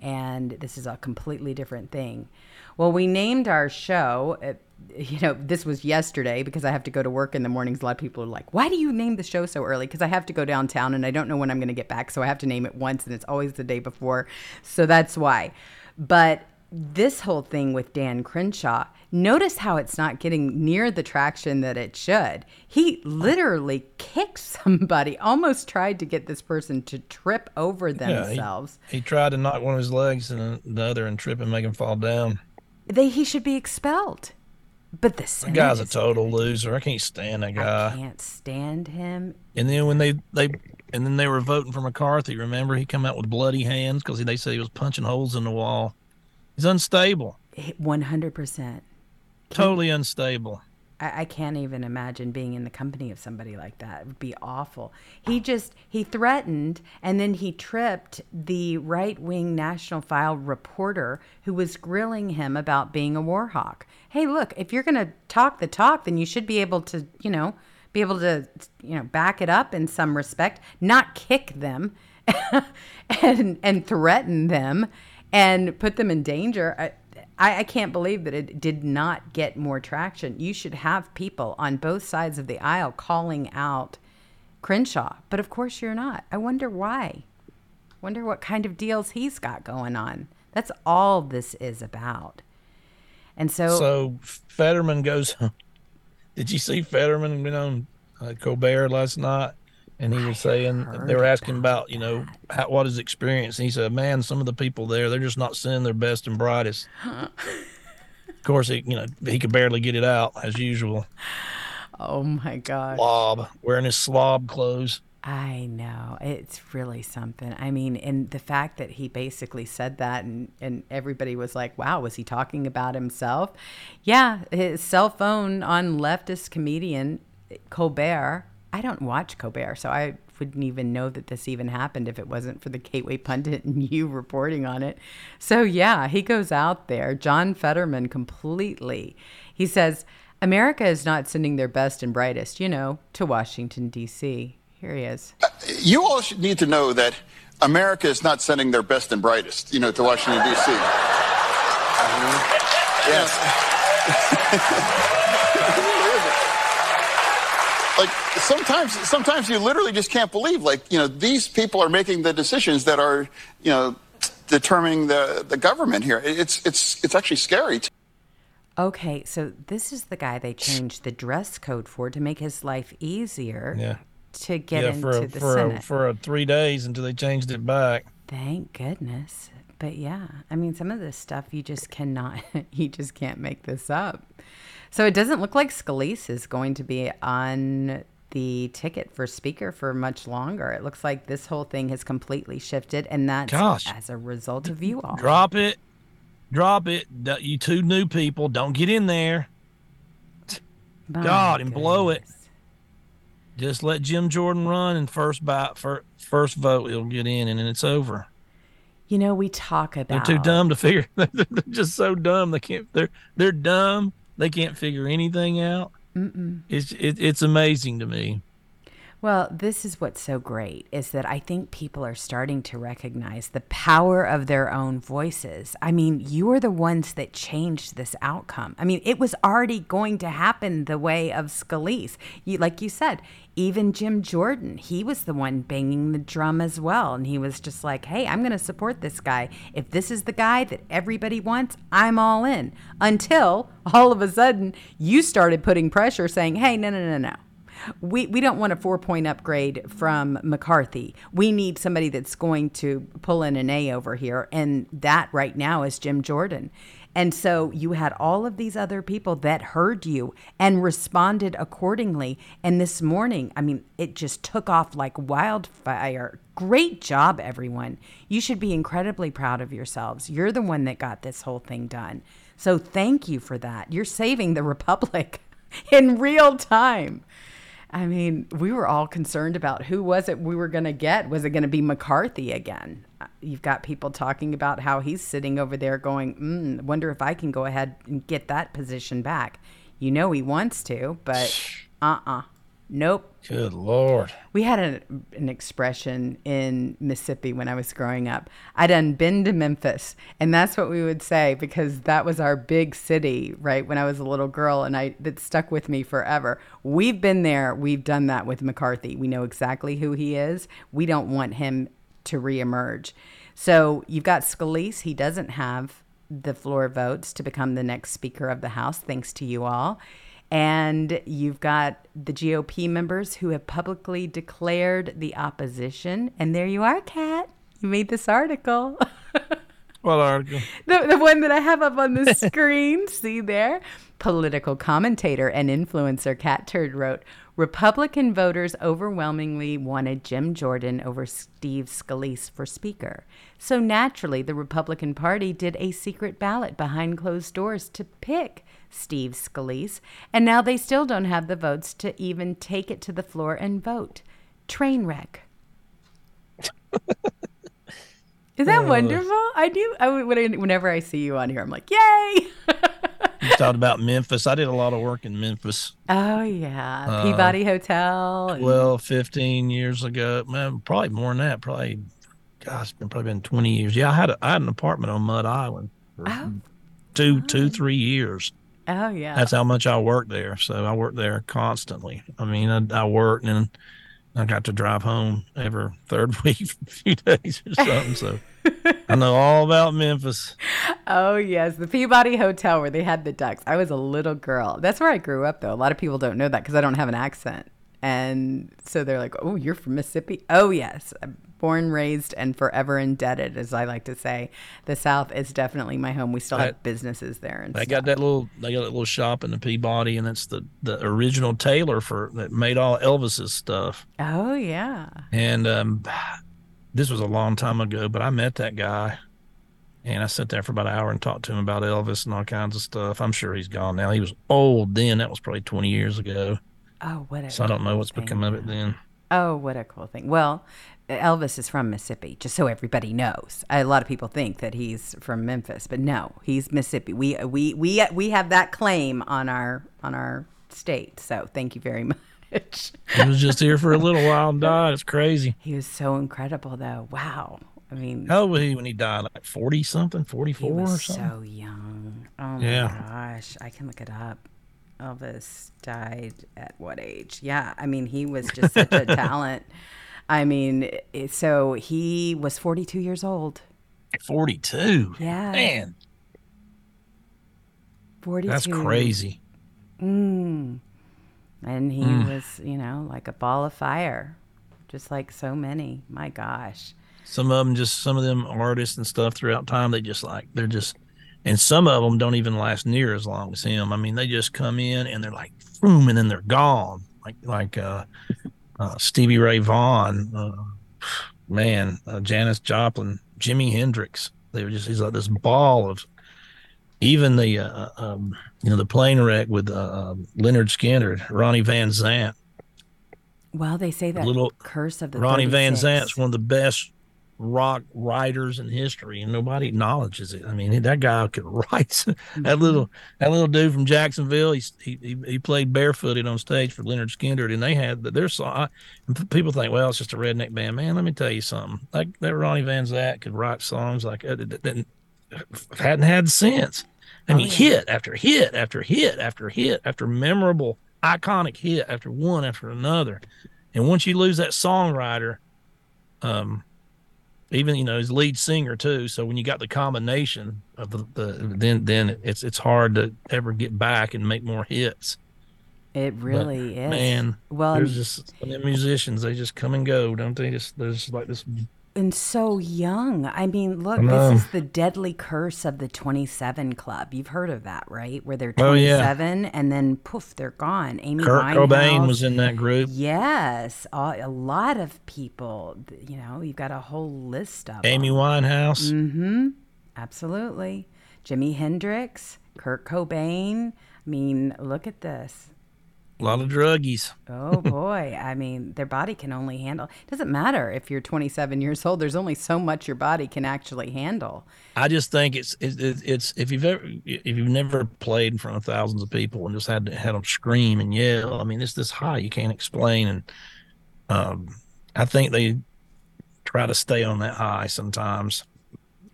And this is a completely different thing. Well, we named our show, uh, you know, this was yesterday because I have to go to work in the mornings. A lot of people are like, why do you name the show so early? Because I have to go downtown and I don't know when I'm going to get back. So I have to name it once and it's always the day before. So that's why. But this whole thing with Dan Crenshaw, notice how it's not getting near the traction that it should. He literally kicked somebody, almost tried to get this person to trip over themselves. Yeah, he, he, tried to knock one of his legs and the other and trip and make him fall down. They he should be expelled. But the, the guy's a total loser. I can't stand that guy. I can't stand him. And then when they they and then they were voting for McCarthy, remember he come out with bloody hands because they said he was punching holes in the wall. He's unstable. One hundred percent. Totally unstable. I, I, can't even imagine being in the company of somebody like that. It would be awful. He just he threatened and then he tripped the right wing National File reporter who was grilling him about being a war hawk. Hey, look, if you're gonna talk the talk, then you should be able to, you know, be able to, you know, back it up in some respect, not kick them and and threaten them and put them in danger. I, I, can't believe that it did not get more traction. You should have people on both sides of the aisle calling out Crenshaw, but of course you're not. I wonder why. Wonder what kind of deals he's got going on. That's all this is about. And so, so Fetterman goes. Did you see Fetterman been on uh, Colbert last night? And he was saying they were asking about, you know how, what his experience. And he said, "Man, some of the people there, they're just not sending their best and brightest." of course, he you know he could barely get it out as usual. Oh my god! Slob wearing his slob clothes. I know it's really something. I mean, and the fact that he basically said that, and and everybody was like, "Wow, was he talking about himself?" Yeah, his cell phone on leftist comedian Colbert I don't watch Colbert, so I wouldn't even know that this even happened if it wasn't for the Gateway Pundit and you reporting on it. So, yeah, he goes out there, John Fetterman completely. He says, America is not sending their best and brightest, you know, to Washington, D.C. Here he is. You all should need to know that America is not sending their best and brightest, you know, to Washington, D.C. Mm-hmm. Yes. like sometimes sometimes you literally just can't believe like you know these people are making the decisions that are you know determining the the government here. It's it's it's actually scary okay so this is the guy they changed the dress code for to make his life easier yeah. to get yeah, into for a, the for Senate. A, for a three days until they changed it back. Thank goodness. But yeah i mean some of this stuff you just cannot you just can't make this up so it doesn't look like Scalise is going to be on the ticket for speaker for much longer. It looks like this whole thing has completely shifted, and that's Gosh. as a result of you all. Drop it. Drop it. You two new people, don't get in there. My God, and blow it. Just let Jim Jordan run and first by first vote, he'll get in, and then it's over. You know, we talk about they're too dumb to figure. they're just so dumb. They can't. They're they're dumb they can't figure anything out. Mm-mm. It's it, it's amazing to me. Well, this is what's so great is that I think people are starting to recognize the power of their own voices. I mean, you are the ones that changed this outcome. I mean, it was already going to happen the way of Scalise. You, like you said, even Jim Jordan, he was the one banging the drum as well. And he was just like, hey, I'm going to support this guy. If this is the guy that everybody wants, I'm all in. Until all of a sudden you started putting pressure saying, hey, no, no, no, no we, we don't want a four point upgrade from McCarthy. We need somebody that's going to pull in an A over here. And that right now is Jim Jordan. And so you had all of these other people that heard you and responded accordingly. And this morning, I mean, it just took off like wildfire. Great job, everyone. You should be incredibly proud of yourselves. You're the one that got this whole thing done. So thank you for that. You're saving the Republic in real time. I mean, we were all concerned about who was it we were going to get. Was it going to be McCarthy again? You've got people talking about how he's sitting over there going, mm, wonder if I can go ahead and get that position back. You know he wants to, but uh uh Nope. Good Lord. We had a, an expression in Mississippi when I was growing up. I done been to Memphis. And that's what we would say because that was our big city, right? When I was a little girl and I that stuck with me forever. We've been there. We've done that with McCarthy. We know exactly who he is. We don't want him to reemerge. So you've got Scalise. He doesn't have the floor votes to become the next Speaker of the House, thanks to you all. And you've got the GOP members who have publicly declared the opposition. And there you are, Cat. You made this article. What article? The, the one that I have up on the screen. See there? Political commentator and influencer Catturd wrote Republican voters overwhelmingly wanted Jim Jordan over Steve Scalise for Speaker. So naturally, the Republican Party did a secret ballot behind closed doors to pick Steve Scalise, and now they still don't have the votes to even take it to the floor and vote. Train wreck. Is that wonderful? I do. I, whenever I see you on here, I'm like, yay! you talked about Memphis. I did a lot of work in Memphis. Oh yeah, uh, Peabody Hotel. And... Well, 15 years ago, man, probably more than that. Probably, gosh, it's been probably been 20 years. Yeah, I had a, I had an apartment on Mud Island for oh, two, two, three years. Oh yeah. That's how much I worked there. So I worked there constantly. I mean, I, I worked and I got to drive home every third week for a few days or something. So I know all about Memphis. Oh yes, the Peabody Hotel where they had the ducks. I was a little girl. That's where I grew up, though. A lot of people don't know that because I don't have an accent, and so they're like, "Oh, you're from Mississippi?" Oh yes, born, raised, and forever indebted, as I like to say. The South is definitely my home. We still have I, businesses there. And they stuff. got that little, they got that little shop in the Peabody, and it's the the original tailor for that made all Elvis's stuff. Oh yeah. And um, this was a long time ago, but I met that guy. And I sat there for about an hour and talked to him about Elvis and all kinds of stuff. I'm sure he's gone now. He was old then. That was probably 20 years ago. Oh, what a So I don't know what's thing. become of it then. Oh, what a cool thing. Well, Elvis is from Mississippi, just so everybody knows. A lot of people think that he's from Memphis, but no, he's Mississippi. We we we we have that claim on our on our state. So thank you very much. He was just here for a little while and died. It's crazy. He was so incredible, though. Wow. I mean, how old was he when he died? Like forty something, forty four or something. So young. Oh my yeah. gosh, I can look it up. Elvis died at what age? Yeah, I mean, he was just such a talent. I mean, so he was 42 years old. 42? Yeah. Man. 42. That's crazy. Mm. And he mm. was, you know, like a ball of fire, just like so many. My gosh. Some of them just, some of them artists and stuff throughout time, they just like, they're just, and some of them don't even last near as long as him. I mean, they just come in and they're like, boom, and then they're gone. Like, like, uh, uh, Stevie Ray Vaughan, uh, man, uh, Janis Joplin, Jimi Hendrix. They were just he's like this ball of even the uh, um, you know the plane wreck with uh, um, Lynyrd Skynyrd, Ronnie Van Zant. Well, they say that little curse of the Ronnie 36. Van Zant's one of the best rock writers in history, and nobody acknowledges it. I mean, that guy could write. Mm-hmm. that little that little dude from Jacksonville, he he he played barefooted on stage for Lynyrd Skynyrd, and they had that. Their song. People think, well, it's just a redneck band, man. Let me tell you something. Like that Ronnie Van Zant could write songs like that, that hadn't had since. I mean, oh, yeah. hit after hit after hit after hit after memorable, iconic hit after one after another. And once you lose that songwriter, um, even you know his lead singer too. So when you got the combination of the, the then then it's it's hard to ever get back and make more hits. It really but, is. Man, well, there's just musicians they just come and go, don't they? Just there's like this and so young. I mean, look, this is the deadly curse of the 27 Club. You've heard of that, right? Where they're Oh, yeah. 27 and then poof, they're gone. Amy Kurt Winehouse. Cobain was in that group. Yes, a, a lot of people. You know, you've got a whole list of Amy Winehouse. Mm-hmm. Absolutely. Jimi Hendrix, Kurt Cobain. I mean, look at this. A lot of druggies. Oh boy. I mean, their body can only handle. It doesn't matter if you're 27 years old. There's only so much your body can actually handle. I just think it's it's, it's if you've ever if you've never played in front of thousands of people and just had to, had them scream and yell. I mean, it's this high you can't explain, and um, I think they try to stay on that high sometimes.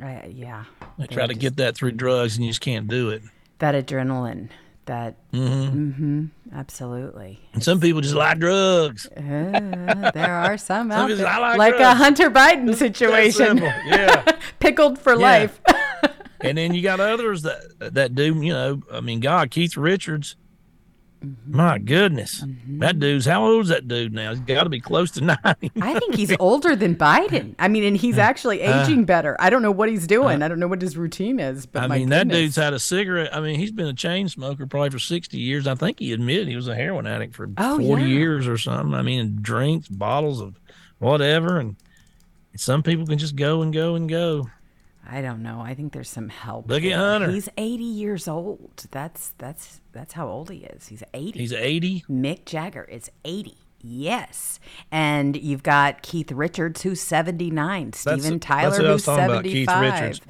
Uh, yeah. They They try to just- get that through drugs, and you just can't do it. that adrenaline. That hmm mm-hmm, absolutely. And some people just like drugs. Uh, there are some out people say, there, "I like like a. Hunter Biden situation. Yeah. pickled for Yeah. life. and then you got others that that do you know i mean god keith richards Mm-hmm. my goodness mm-hmm. that dude's how old is that dude now he's got to be close to 90 I think he's older than Biden. I mean, and he's uh, actually uh, aging better. I don't know what he's doing. Uh, I don't know what his routine is. But i mean that dude's had a cigarette i mean he's been a chain smoker probably for 60 years i think he admitted he was a heroin addict for Oh, 40 yeah. years or something i mean drinks bottles of whatever and some people can just go and go and go I don't know. I think there's some help. Look at. Hunter. He's 80 years old. That's that's that's how old he is. He's 80. he's 80 Mick Jagger is 80. Yes. And you've got Keith Richards, who's 79. Steven that's Tyler, was who's talking about, Keith 75. Richards.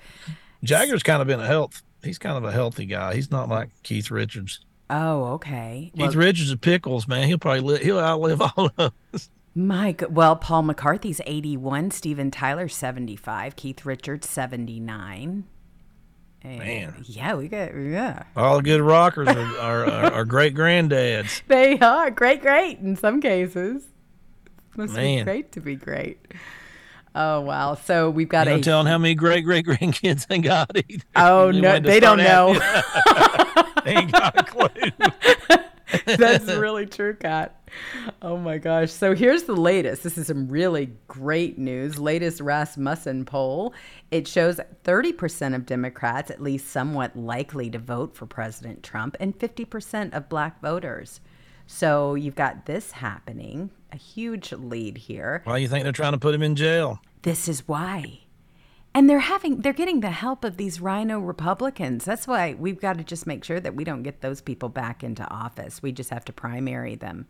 jagger's kind of been a health he's kind of a healthy guy he's not like keith richards Oh, okay. Keith Well, Richards of Pickles, man, he'll probably li- he'll outlive all of us. My go- well, Paul McCarthy's 81, Steven Tyler 75, Keith Richards 79. And- Man. Yeah, we got yeah. All the good rockers are are, are, are great granddads. They are great, great in some cases. Must be Man. great to be great. Oh wow! So we've got You a telling how many great great grandkids they got either. Oh no, they don't know. they ain't got a clue. That's really true, Cat. Oh my gosh. So here's the latest. This is some really great news. Latest Rasmussen poll. It shows 30% of Democrats at least somewhat likely to vote for President Trump and 50% of black voters. So you've got this happening, a huge lead here. Why you think they're trying to put him in jail? This is why. And they're having they're getting the help of these RINO Republicans. That's why we've got to just make sure that we don't get those people back into office. We just have to primary them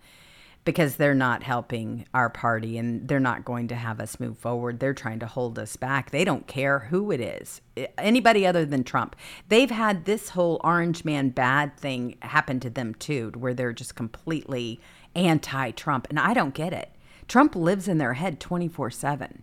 because they're not helping our party and they're not going to have us move forward. They're trying to hold us back. They don't care who it is. Eh, anybody other than Trump. They've had this whole orange man bad thing happen to them too, where they're just completely anti-Trump and I don't get it. Trump lives in their head 24/7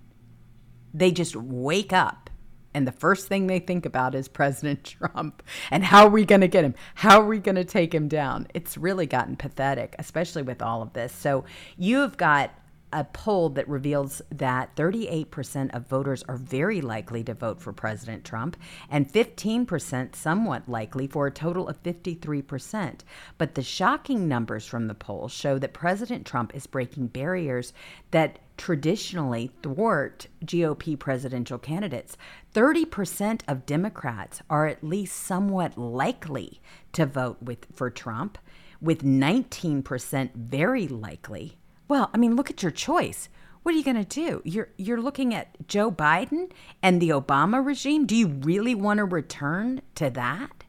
they just wake up and the first thing they think about is President Trump and how are we going to get him? How are we going to take him down? It's really gotten pathetic, especially with all of this. So you've got a poll that reveals that 38% of voters are very likely to vote for President Trump and 15% somewhat likely for a total of 53%. But the shocking numbers from the poll show that President Trump is breaking barriers that traditionally thwart GOP presidential candidates. 30% of Democrats are at least somewhat likely to vote with for Trump, with 19% very likely. Well, I mean, look at your choice. What are you going to do? You're you're looking at Joe Biden and the Obama regime. Do you really want to return to that?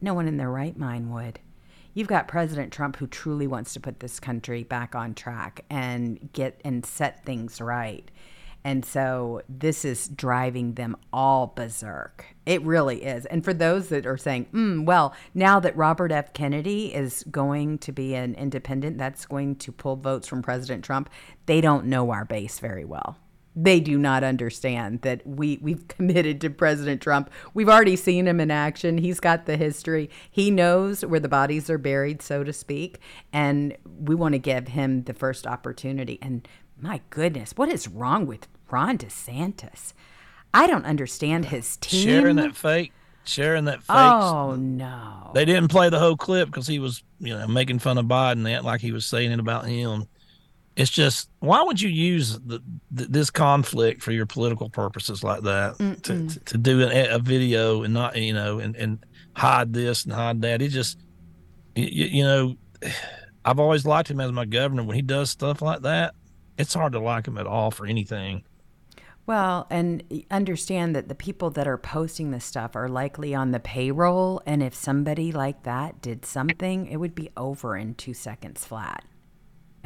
No one in their right mind would. You've got President Trump who truly wants to put this country back on track and get and set things right. And so this is driving them all berserk. It really is. And for those that are saying, mm, well, now that Robert F. Kennedy is going to be an independent, that's going to pull votes from President Trump, they don't know our base very well they do not understand that we we've committed to President Trump. We've already seen him in action. He's got the history. He knows where the bodies are buried, so to speak, and we want to give him the first opportunity. And my goodness, what is wrong with Ron DeSantis? I don't understand his team. Sharing that fake, sharing that fake. oh no. They didn't play the whole clip because he was, you know, making fun of Biden. Act like he was saying it about him. It's just why would you use the, this conflict for your political purposes like that to, to, to do a, a video and not you know and and hide this and hide that it just you, you know i've always liked him as my governor when he does stuff like that it's hard to like him at all for anything Well, and understand that the people that are posting this stuff are likely on the payroll. And if somebody like that did something, it would be over in two seconds flat.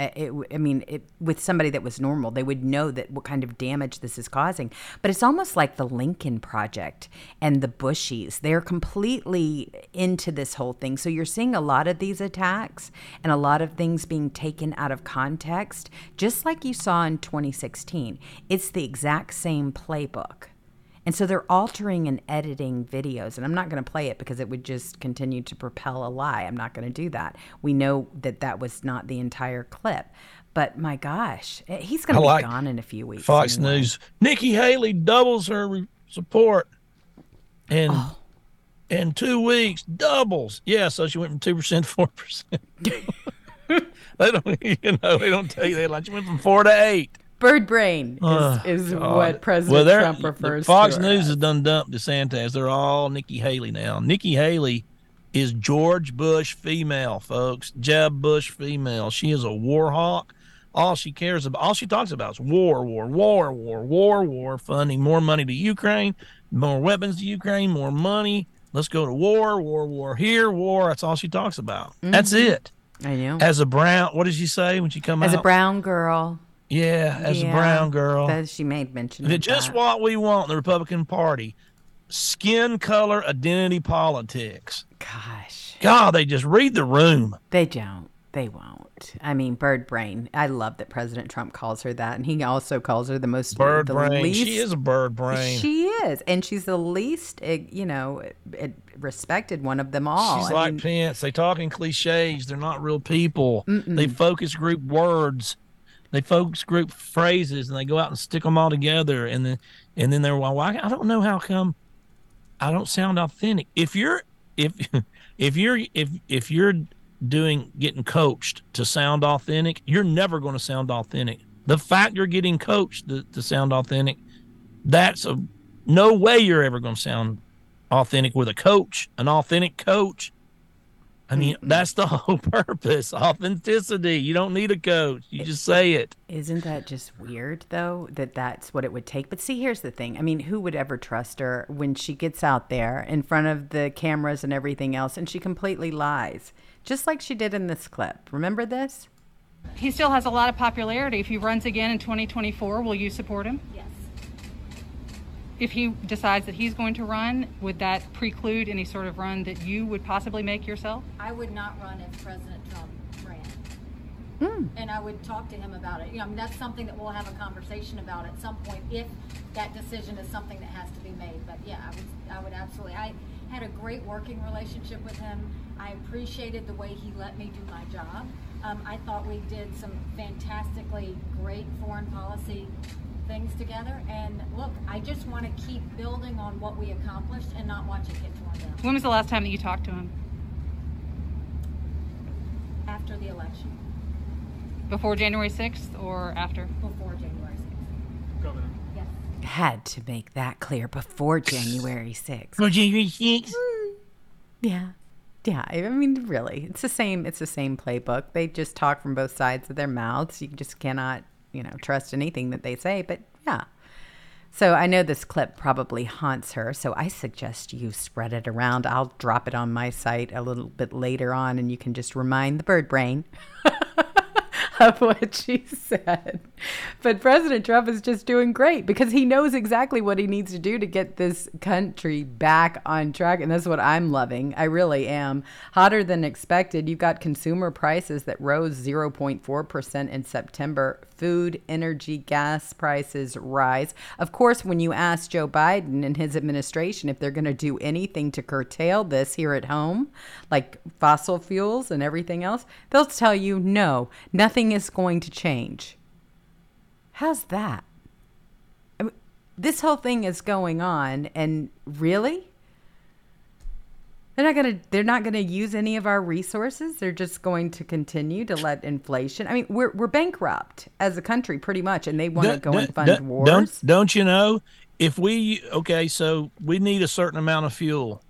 It, I mean, it, with somebody that was normal, they would know that what kind of damage this is causing. But it's almost like the Lincoln Project and the Bushies. They're completely into this whole thing. So you're seeing a lot of these attacks and a lot of things being taken out of context, just like you saw in 2016. It's the exact same playbook. And so they're altering and editing videos. And I'm not going to play it because it would just continue to propel a lie. I'm not going to do that. We know that that was not the entire clip. But my gosh, eh, he's going to be like gone in a few weeks. Fox anyway. News. Nikki Haley doubles her re- support, and Oh. in two weeks doubles. Yeah, so she went from two percent to four percent. they don't, you know, they don't tell you that. Like she went from four to eight. Bird brain is, Oh, is what President well, Trump refers Fox to. Fox News as. has done dumped DeSantis. They're all Nikki Haley now. Nikki Haley is George Bush female, folks. Jeb Bush female. She is a war hawk. All she cares about, all she talks about is war, war, war, war, war, war, funding more money to Ukraine, more weapons to Ukraine, more money. Let's go to war, war, war here, war. That's all she talks about. That's mm-hmm. it. I know. As a brown, what did she say when she come As out? a brown girl. Yeah, as Yeah, a brown girl. That she made mention of just that. what we want in the Republican Party? Skin color identity politics. Gosh, God, they just read the room. they don't. They won't. I mean, bird brain. I love that President Trump calls her that, and he also calls her the most Bird the brain. least She is a bird brain. She is, and she's the least, eh, you know, eh, respected one of them all. She's I like mean, Pence. They talk in cliches. They're not real people. They focus group words. They focus group phrases, and they go out and stick them all together. And then, and then they're well? I don't know how come I don't sound authentic. If you're if if you're if if you're doing getting coached to sound authentic, you're never going to sound authentic. The fact you're getting coached to, to sound authentic, that's a no way you're ever going to sound authentic with a coach, an authentic coach. I mean, that's the whole purpose. Authenticity. You don't need a coach. You just say it. Isn't that just weird, though, that that's what it would take? But see, here's the thing. I mean, who would ever trust her when she gets out there in front of the cameras and everything else and she completely lies, just like she did in this clip? Remember this? He still has a lot of popularity. If he runs again in 2024, will you support him? Yes. If he decides that he's going to run, would that preclude any sort of run that you would possibly make yourself? I would not run if President Trump ran. Hmm. And I would talk to him about it. You know, I mean, that's something that we'll have a conversation about at some point if that decision is something that has to be made. But yeah, I would, I would absolutely. I had a great working relationship with him. I appreciated the way he let me do my job. Um, I thought we did some fantastically great foreign policy things together. And look, I just want to keep building on what we accomplished and not watch it get torn down When was the last time that you talked to him? after the election, Before January 6th or after? before January 6th. Governor. Yes. Had to make that clear before January 6th. For January 6th. Mm. Yeah. Yeah, I mean, really, it's the same. It's the same playbook. They just talk from both sides of their mouths. You just cannot, you know, trust anything that they say. But yeah, so I know this clip probably haunts her. So I suggest you spread it around. I'll drop it on my site a little bit later on, and you can just remind the bird brain of what she said. But President Trump is just doing great because he knows exactly what he needs to do to get this country back on track. And that's what I'm loving. I really am. Hotter than expected. You've got consumer prices that rose 0.4% in September. Food, energy, gas prices rise. Of course, when you ask Joe Biden and his administration if they're going to do anything to curtail this here at home, like fossil fuels and everything else, they'll tell you no, nothing is going to change. How's that? I mean, this whole thing is going on, and really? They're not gonna. They're not gonna use any of our resources. They're just going to continue to let inflation. I mean, we're we're bankrupt as a country, pretty much, and they want to go and fund don't, wars. Don't don't you know? If we okay, so we need a certain amount of fuel.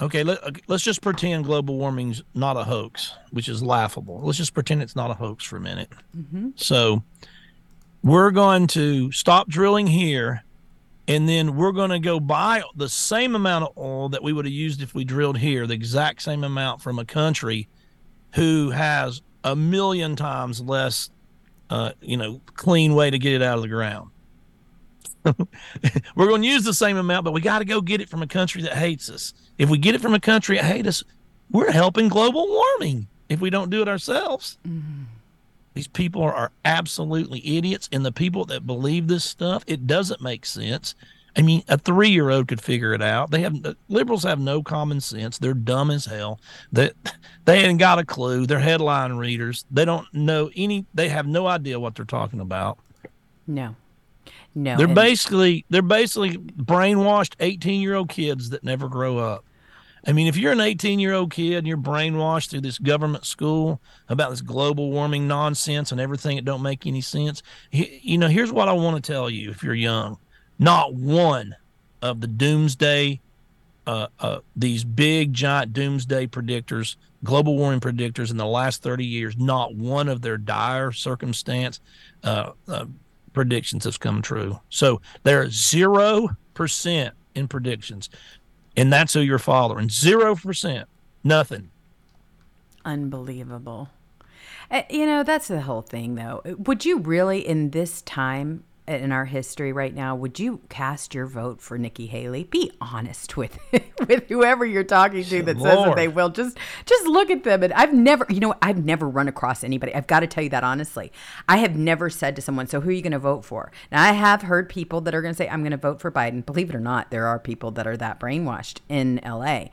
Okay, let, let's just pretend global warming's not a hoax, which is laughable. Let's just pretend it's not a hoax for a minute. Mm-hmm. So we're going to stop drilling here and then we're going to go buy the same amount of oil that we would have used if we drilled here, the exact same amount from a country who has a million times less, uh, you know, clean way to get it out of the ground. we're going to use the same amount, but we got to go get it from a country that hates us. If we get it from a country that hates us, we're helping global warming if we don't do it ourselves. Mm-hmm. These people are, are absolutely idiots. And the people that believe this stuff, it doesn't make sense. I mean, a three year old could figure it out. They have liberals have no common sense. They're dumb as hell. That they, they ain't got a clue. They're headline readers. They don't know any. They have no idea what they're talking about. No, no. They're basically they're basically brainwashed eighteen year old kids that never grow up. I mean, if you're an 18 year old kid and you're brainwashed through this government school about this global warming nonsense and everything that don't make any sense, you know, here's what I want to tell you if you're young. Not one of the doomsday, uh, uh, these big, giant doomsday predictors, global warming predictors in the last 30 years, not one of their dire circumstance uh, uh predictions have come true. So they're 0% in predictions and that's who you're following. Zero percent, nothing. Unbelievable. Uh, you know, that's the whole thing, though. Would you really, in this time in our history right now, would you cast your vote for Nikki Haley? Be honest with with whoever you're talking to that Lord. says that they will. Just just look at them. And I've never, you know, I've never run across anybody. I've got to tell you that honestly. I have never said to someone, "So who are you going to vote for?" Now I have heard people that are going to say, "I'm going to vote for Biden." Believe it or not, there are people that are that brainwashed in LA.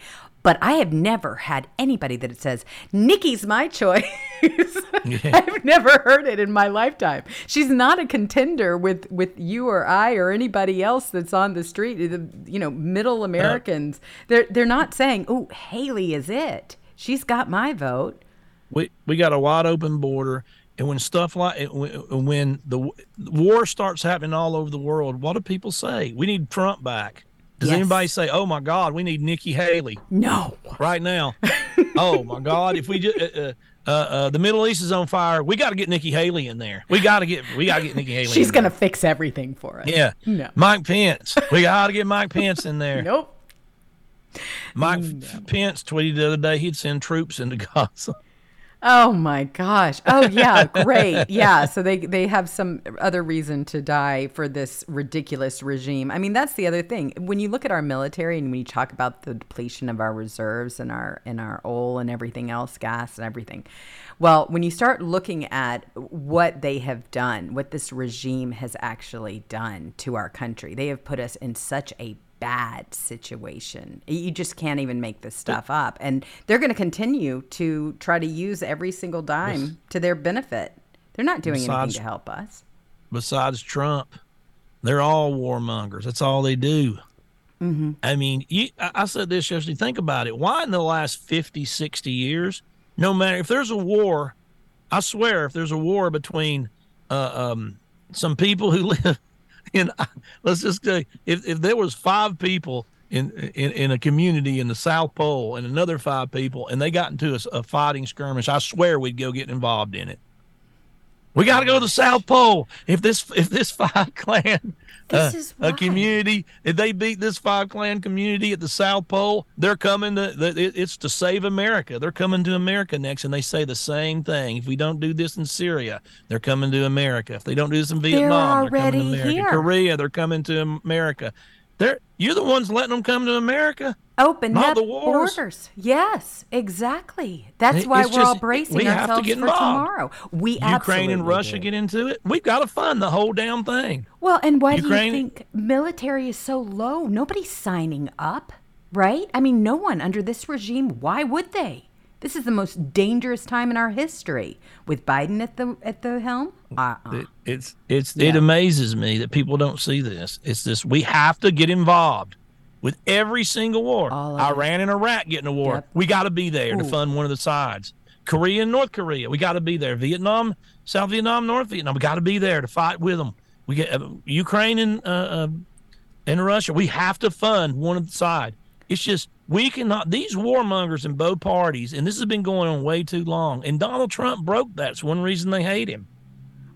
But I have never had anybody that it says, Nikki's my choice. yeah. I've never heard it in my lifetime. She's not a contender with, with you or I or anybody else that's on the street. The, you know, middle Americans. Uh, they're they're not saying, "Oh, Haley is it. She's got my vote." We we got a wide open border, and when stuff like when the war starts happening all over the world, what do people say? We need Trump back. Does yes. anybody say, "Oh my God, we need Nikki Haley"? No. Right now. oh my God, if we just uh, uh, uh, uh, the Middle East is on fire, we got to get Nikki Haley in there. We got to get we got to get Nikki Haley. She's gonna there. fix everything for us. Yeah. No. Mike Pence. We got to get Mike Pence in there. nope. Mike no. Pence tweeted the other day he'd send troops into Gaza. Oh my gosh. Oh yeah, great. Yeah, so they they have some other reason to die for this ridiculous regime. I mean, that's the other thing. When you look at our military and when you talk about the depletion of our reserves and our and our oil and everything else, gas and everything. Well, when you start looking at what they have done, what this regime has actually done to our country, they have put us in such a bad situation. You just can't even make this stuff up. And they're going to continue to try to use every single dime to their benefit. They're not doing besides, anything to help us. Besides Trump, they're all warmongers. That's all they do. Mm-hmm. I mean, you, I said this yesterday. Think about it. Why in the last 50, 60 years, no matter if there's a war, I swear, if there's a war between uh, um, some people who live and let's just say if, if there was five people in, in in a community in the South Pole and another five people and they got into a, a fighting skirmish, I swear we'd go get involved in it. We got to go to the South Pole. If this if this five clan uh, a community if they beat this five clan community at the South Pole, they're coming to it's to save America. They're coming to America next, and they say the same thing. If we don't do this in Syria, they're coming to America. If they don't do this in Vietnam, they're, they're coming to America. Here. Korea, they're coming to America. They're you're the ones letting them come to America. Open up the borders. Yes, exactly. That's why we're just, all bracing ourselves for tomorrow. We Ukraine and Russia do. get into it. We've got to fund the whole damn thing. Well, and why Ukraine, do you think military is so low? Nobody's signing up, right? I mean, no one under this regime. Why would they? This is the most dangerous time in our history with Biden at the at the helm. Uh-uh. It, it's it's yeah. it amazes me that people don't see this. It's this we have to get involved. with every single war. Of it. Iran and Iraq getting a war. Yep. We got to be there to fund one of the sides. Korea and North Korea, we got to be there. Vietnam, South Vietnam, North Vietnam, we got to be there to fight with them. We get uh, Ukraine and uh, uh, and Russia. We have to fund one of the side. It's just we cannot. These warmongers in both parties, and this has been going on way too long. And Donald Trump broke that. It's one reason they hate him.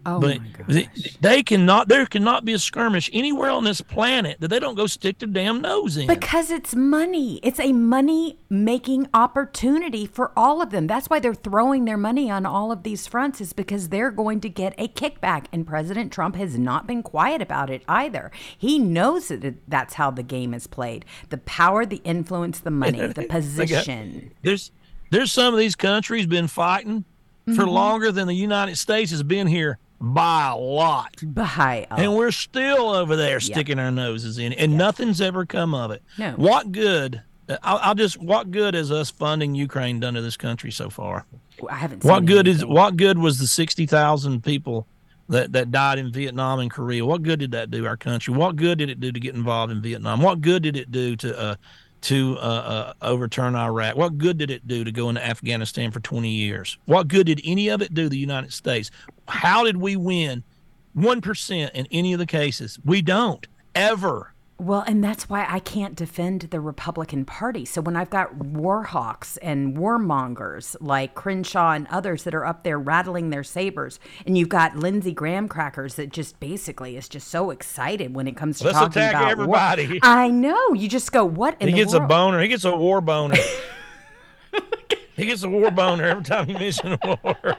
Oh But they, they cannot. There cannot be a skirmish anywhere on this planet that they don't go stick their damn nose in. Because it's money. It's a money making opportunity for all of them. That's why they're throwing their money on all of these fronts, is because they're going to get a kickback. And President Trump has not been quiet about it either. He knows that that's how the game is played the power, the influence, the money, the position. there's there's some of these countries been fighting for Mm-hmm. longer than the United States has been here by a lot. By a And we're still over there sticking our noses in, it, and nothing's ever come of it. No. What good? I'll, I'll just. What good has us funding Ukraine done to this country so far? I haven't seen What good is? What good was the sixty thousand people that that died in Vietnam and Korea? What good did that do our country? What good did it do to get involved in Vietnam? What good did it do to uh, to uh, uh, overturn Iraq? What good did it do to go into Afghanistan for twenty years? What good did any of it do the United States? How did we win one percent in any of the cases? We don't ever. Well, and that's why I can't defend the Republican Party. So when I've got war hawks and warmongers like Crenshaw and others that are up there rattling their sabers, and you've got Lindsey Graham crackers that just basically is just so excited when it comes to Let's talking attack about war. everybody. I know. You just go, what in He gets a boner. He gets a war boner. he gets a war boner every time he mention a war.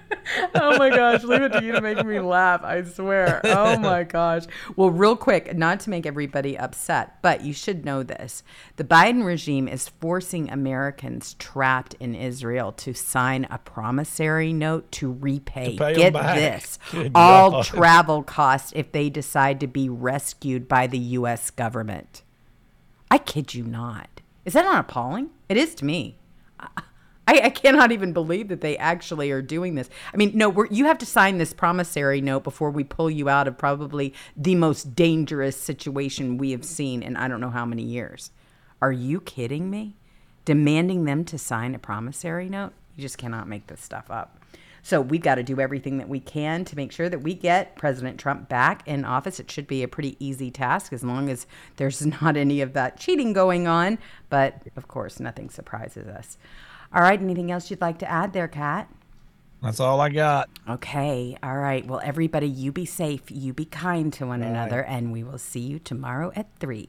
oh my gosh, leave it to you to make me laugh. I swear. Oh my gosh. Well, real quick, not to make everybody upset, but you should know this. The Biden regime is forcing Americans trapped in Israel to sign a promissory note to repay. To Get this. Good all God. travel costs if they decide to be rescued by the US government. I kid you not. Is that not appalling? It is to me. I, I cannot even believe that they actually are doing this. I mean, no, you have to sign this promissory note before we pull you out of probably the most dangerous situation we have seen in I don't know how many years. Are you kidding me? Demanding them to sign a promissory note? You just cannot make this stuff up. So we've got to do everything that we can to make sure that we get President Trump back in office. It should be a pretty easy task as long as there's not any of that cheating going on. But of course, nothing surprises us. All right, anything else you'd like to add there, Cat? That's all I got. Okay, all right. Well, everybody, you be safe, you be kind to one another, and we will see you tomorrow at 3.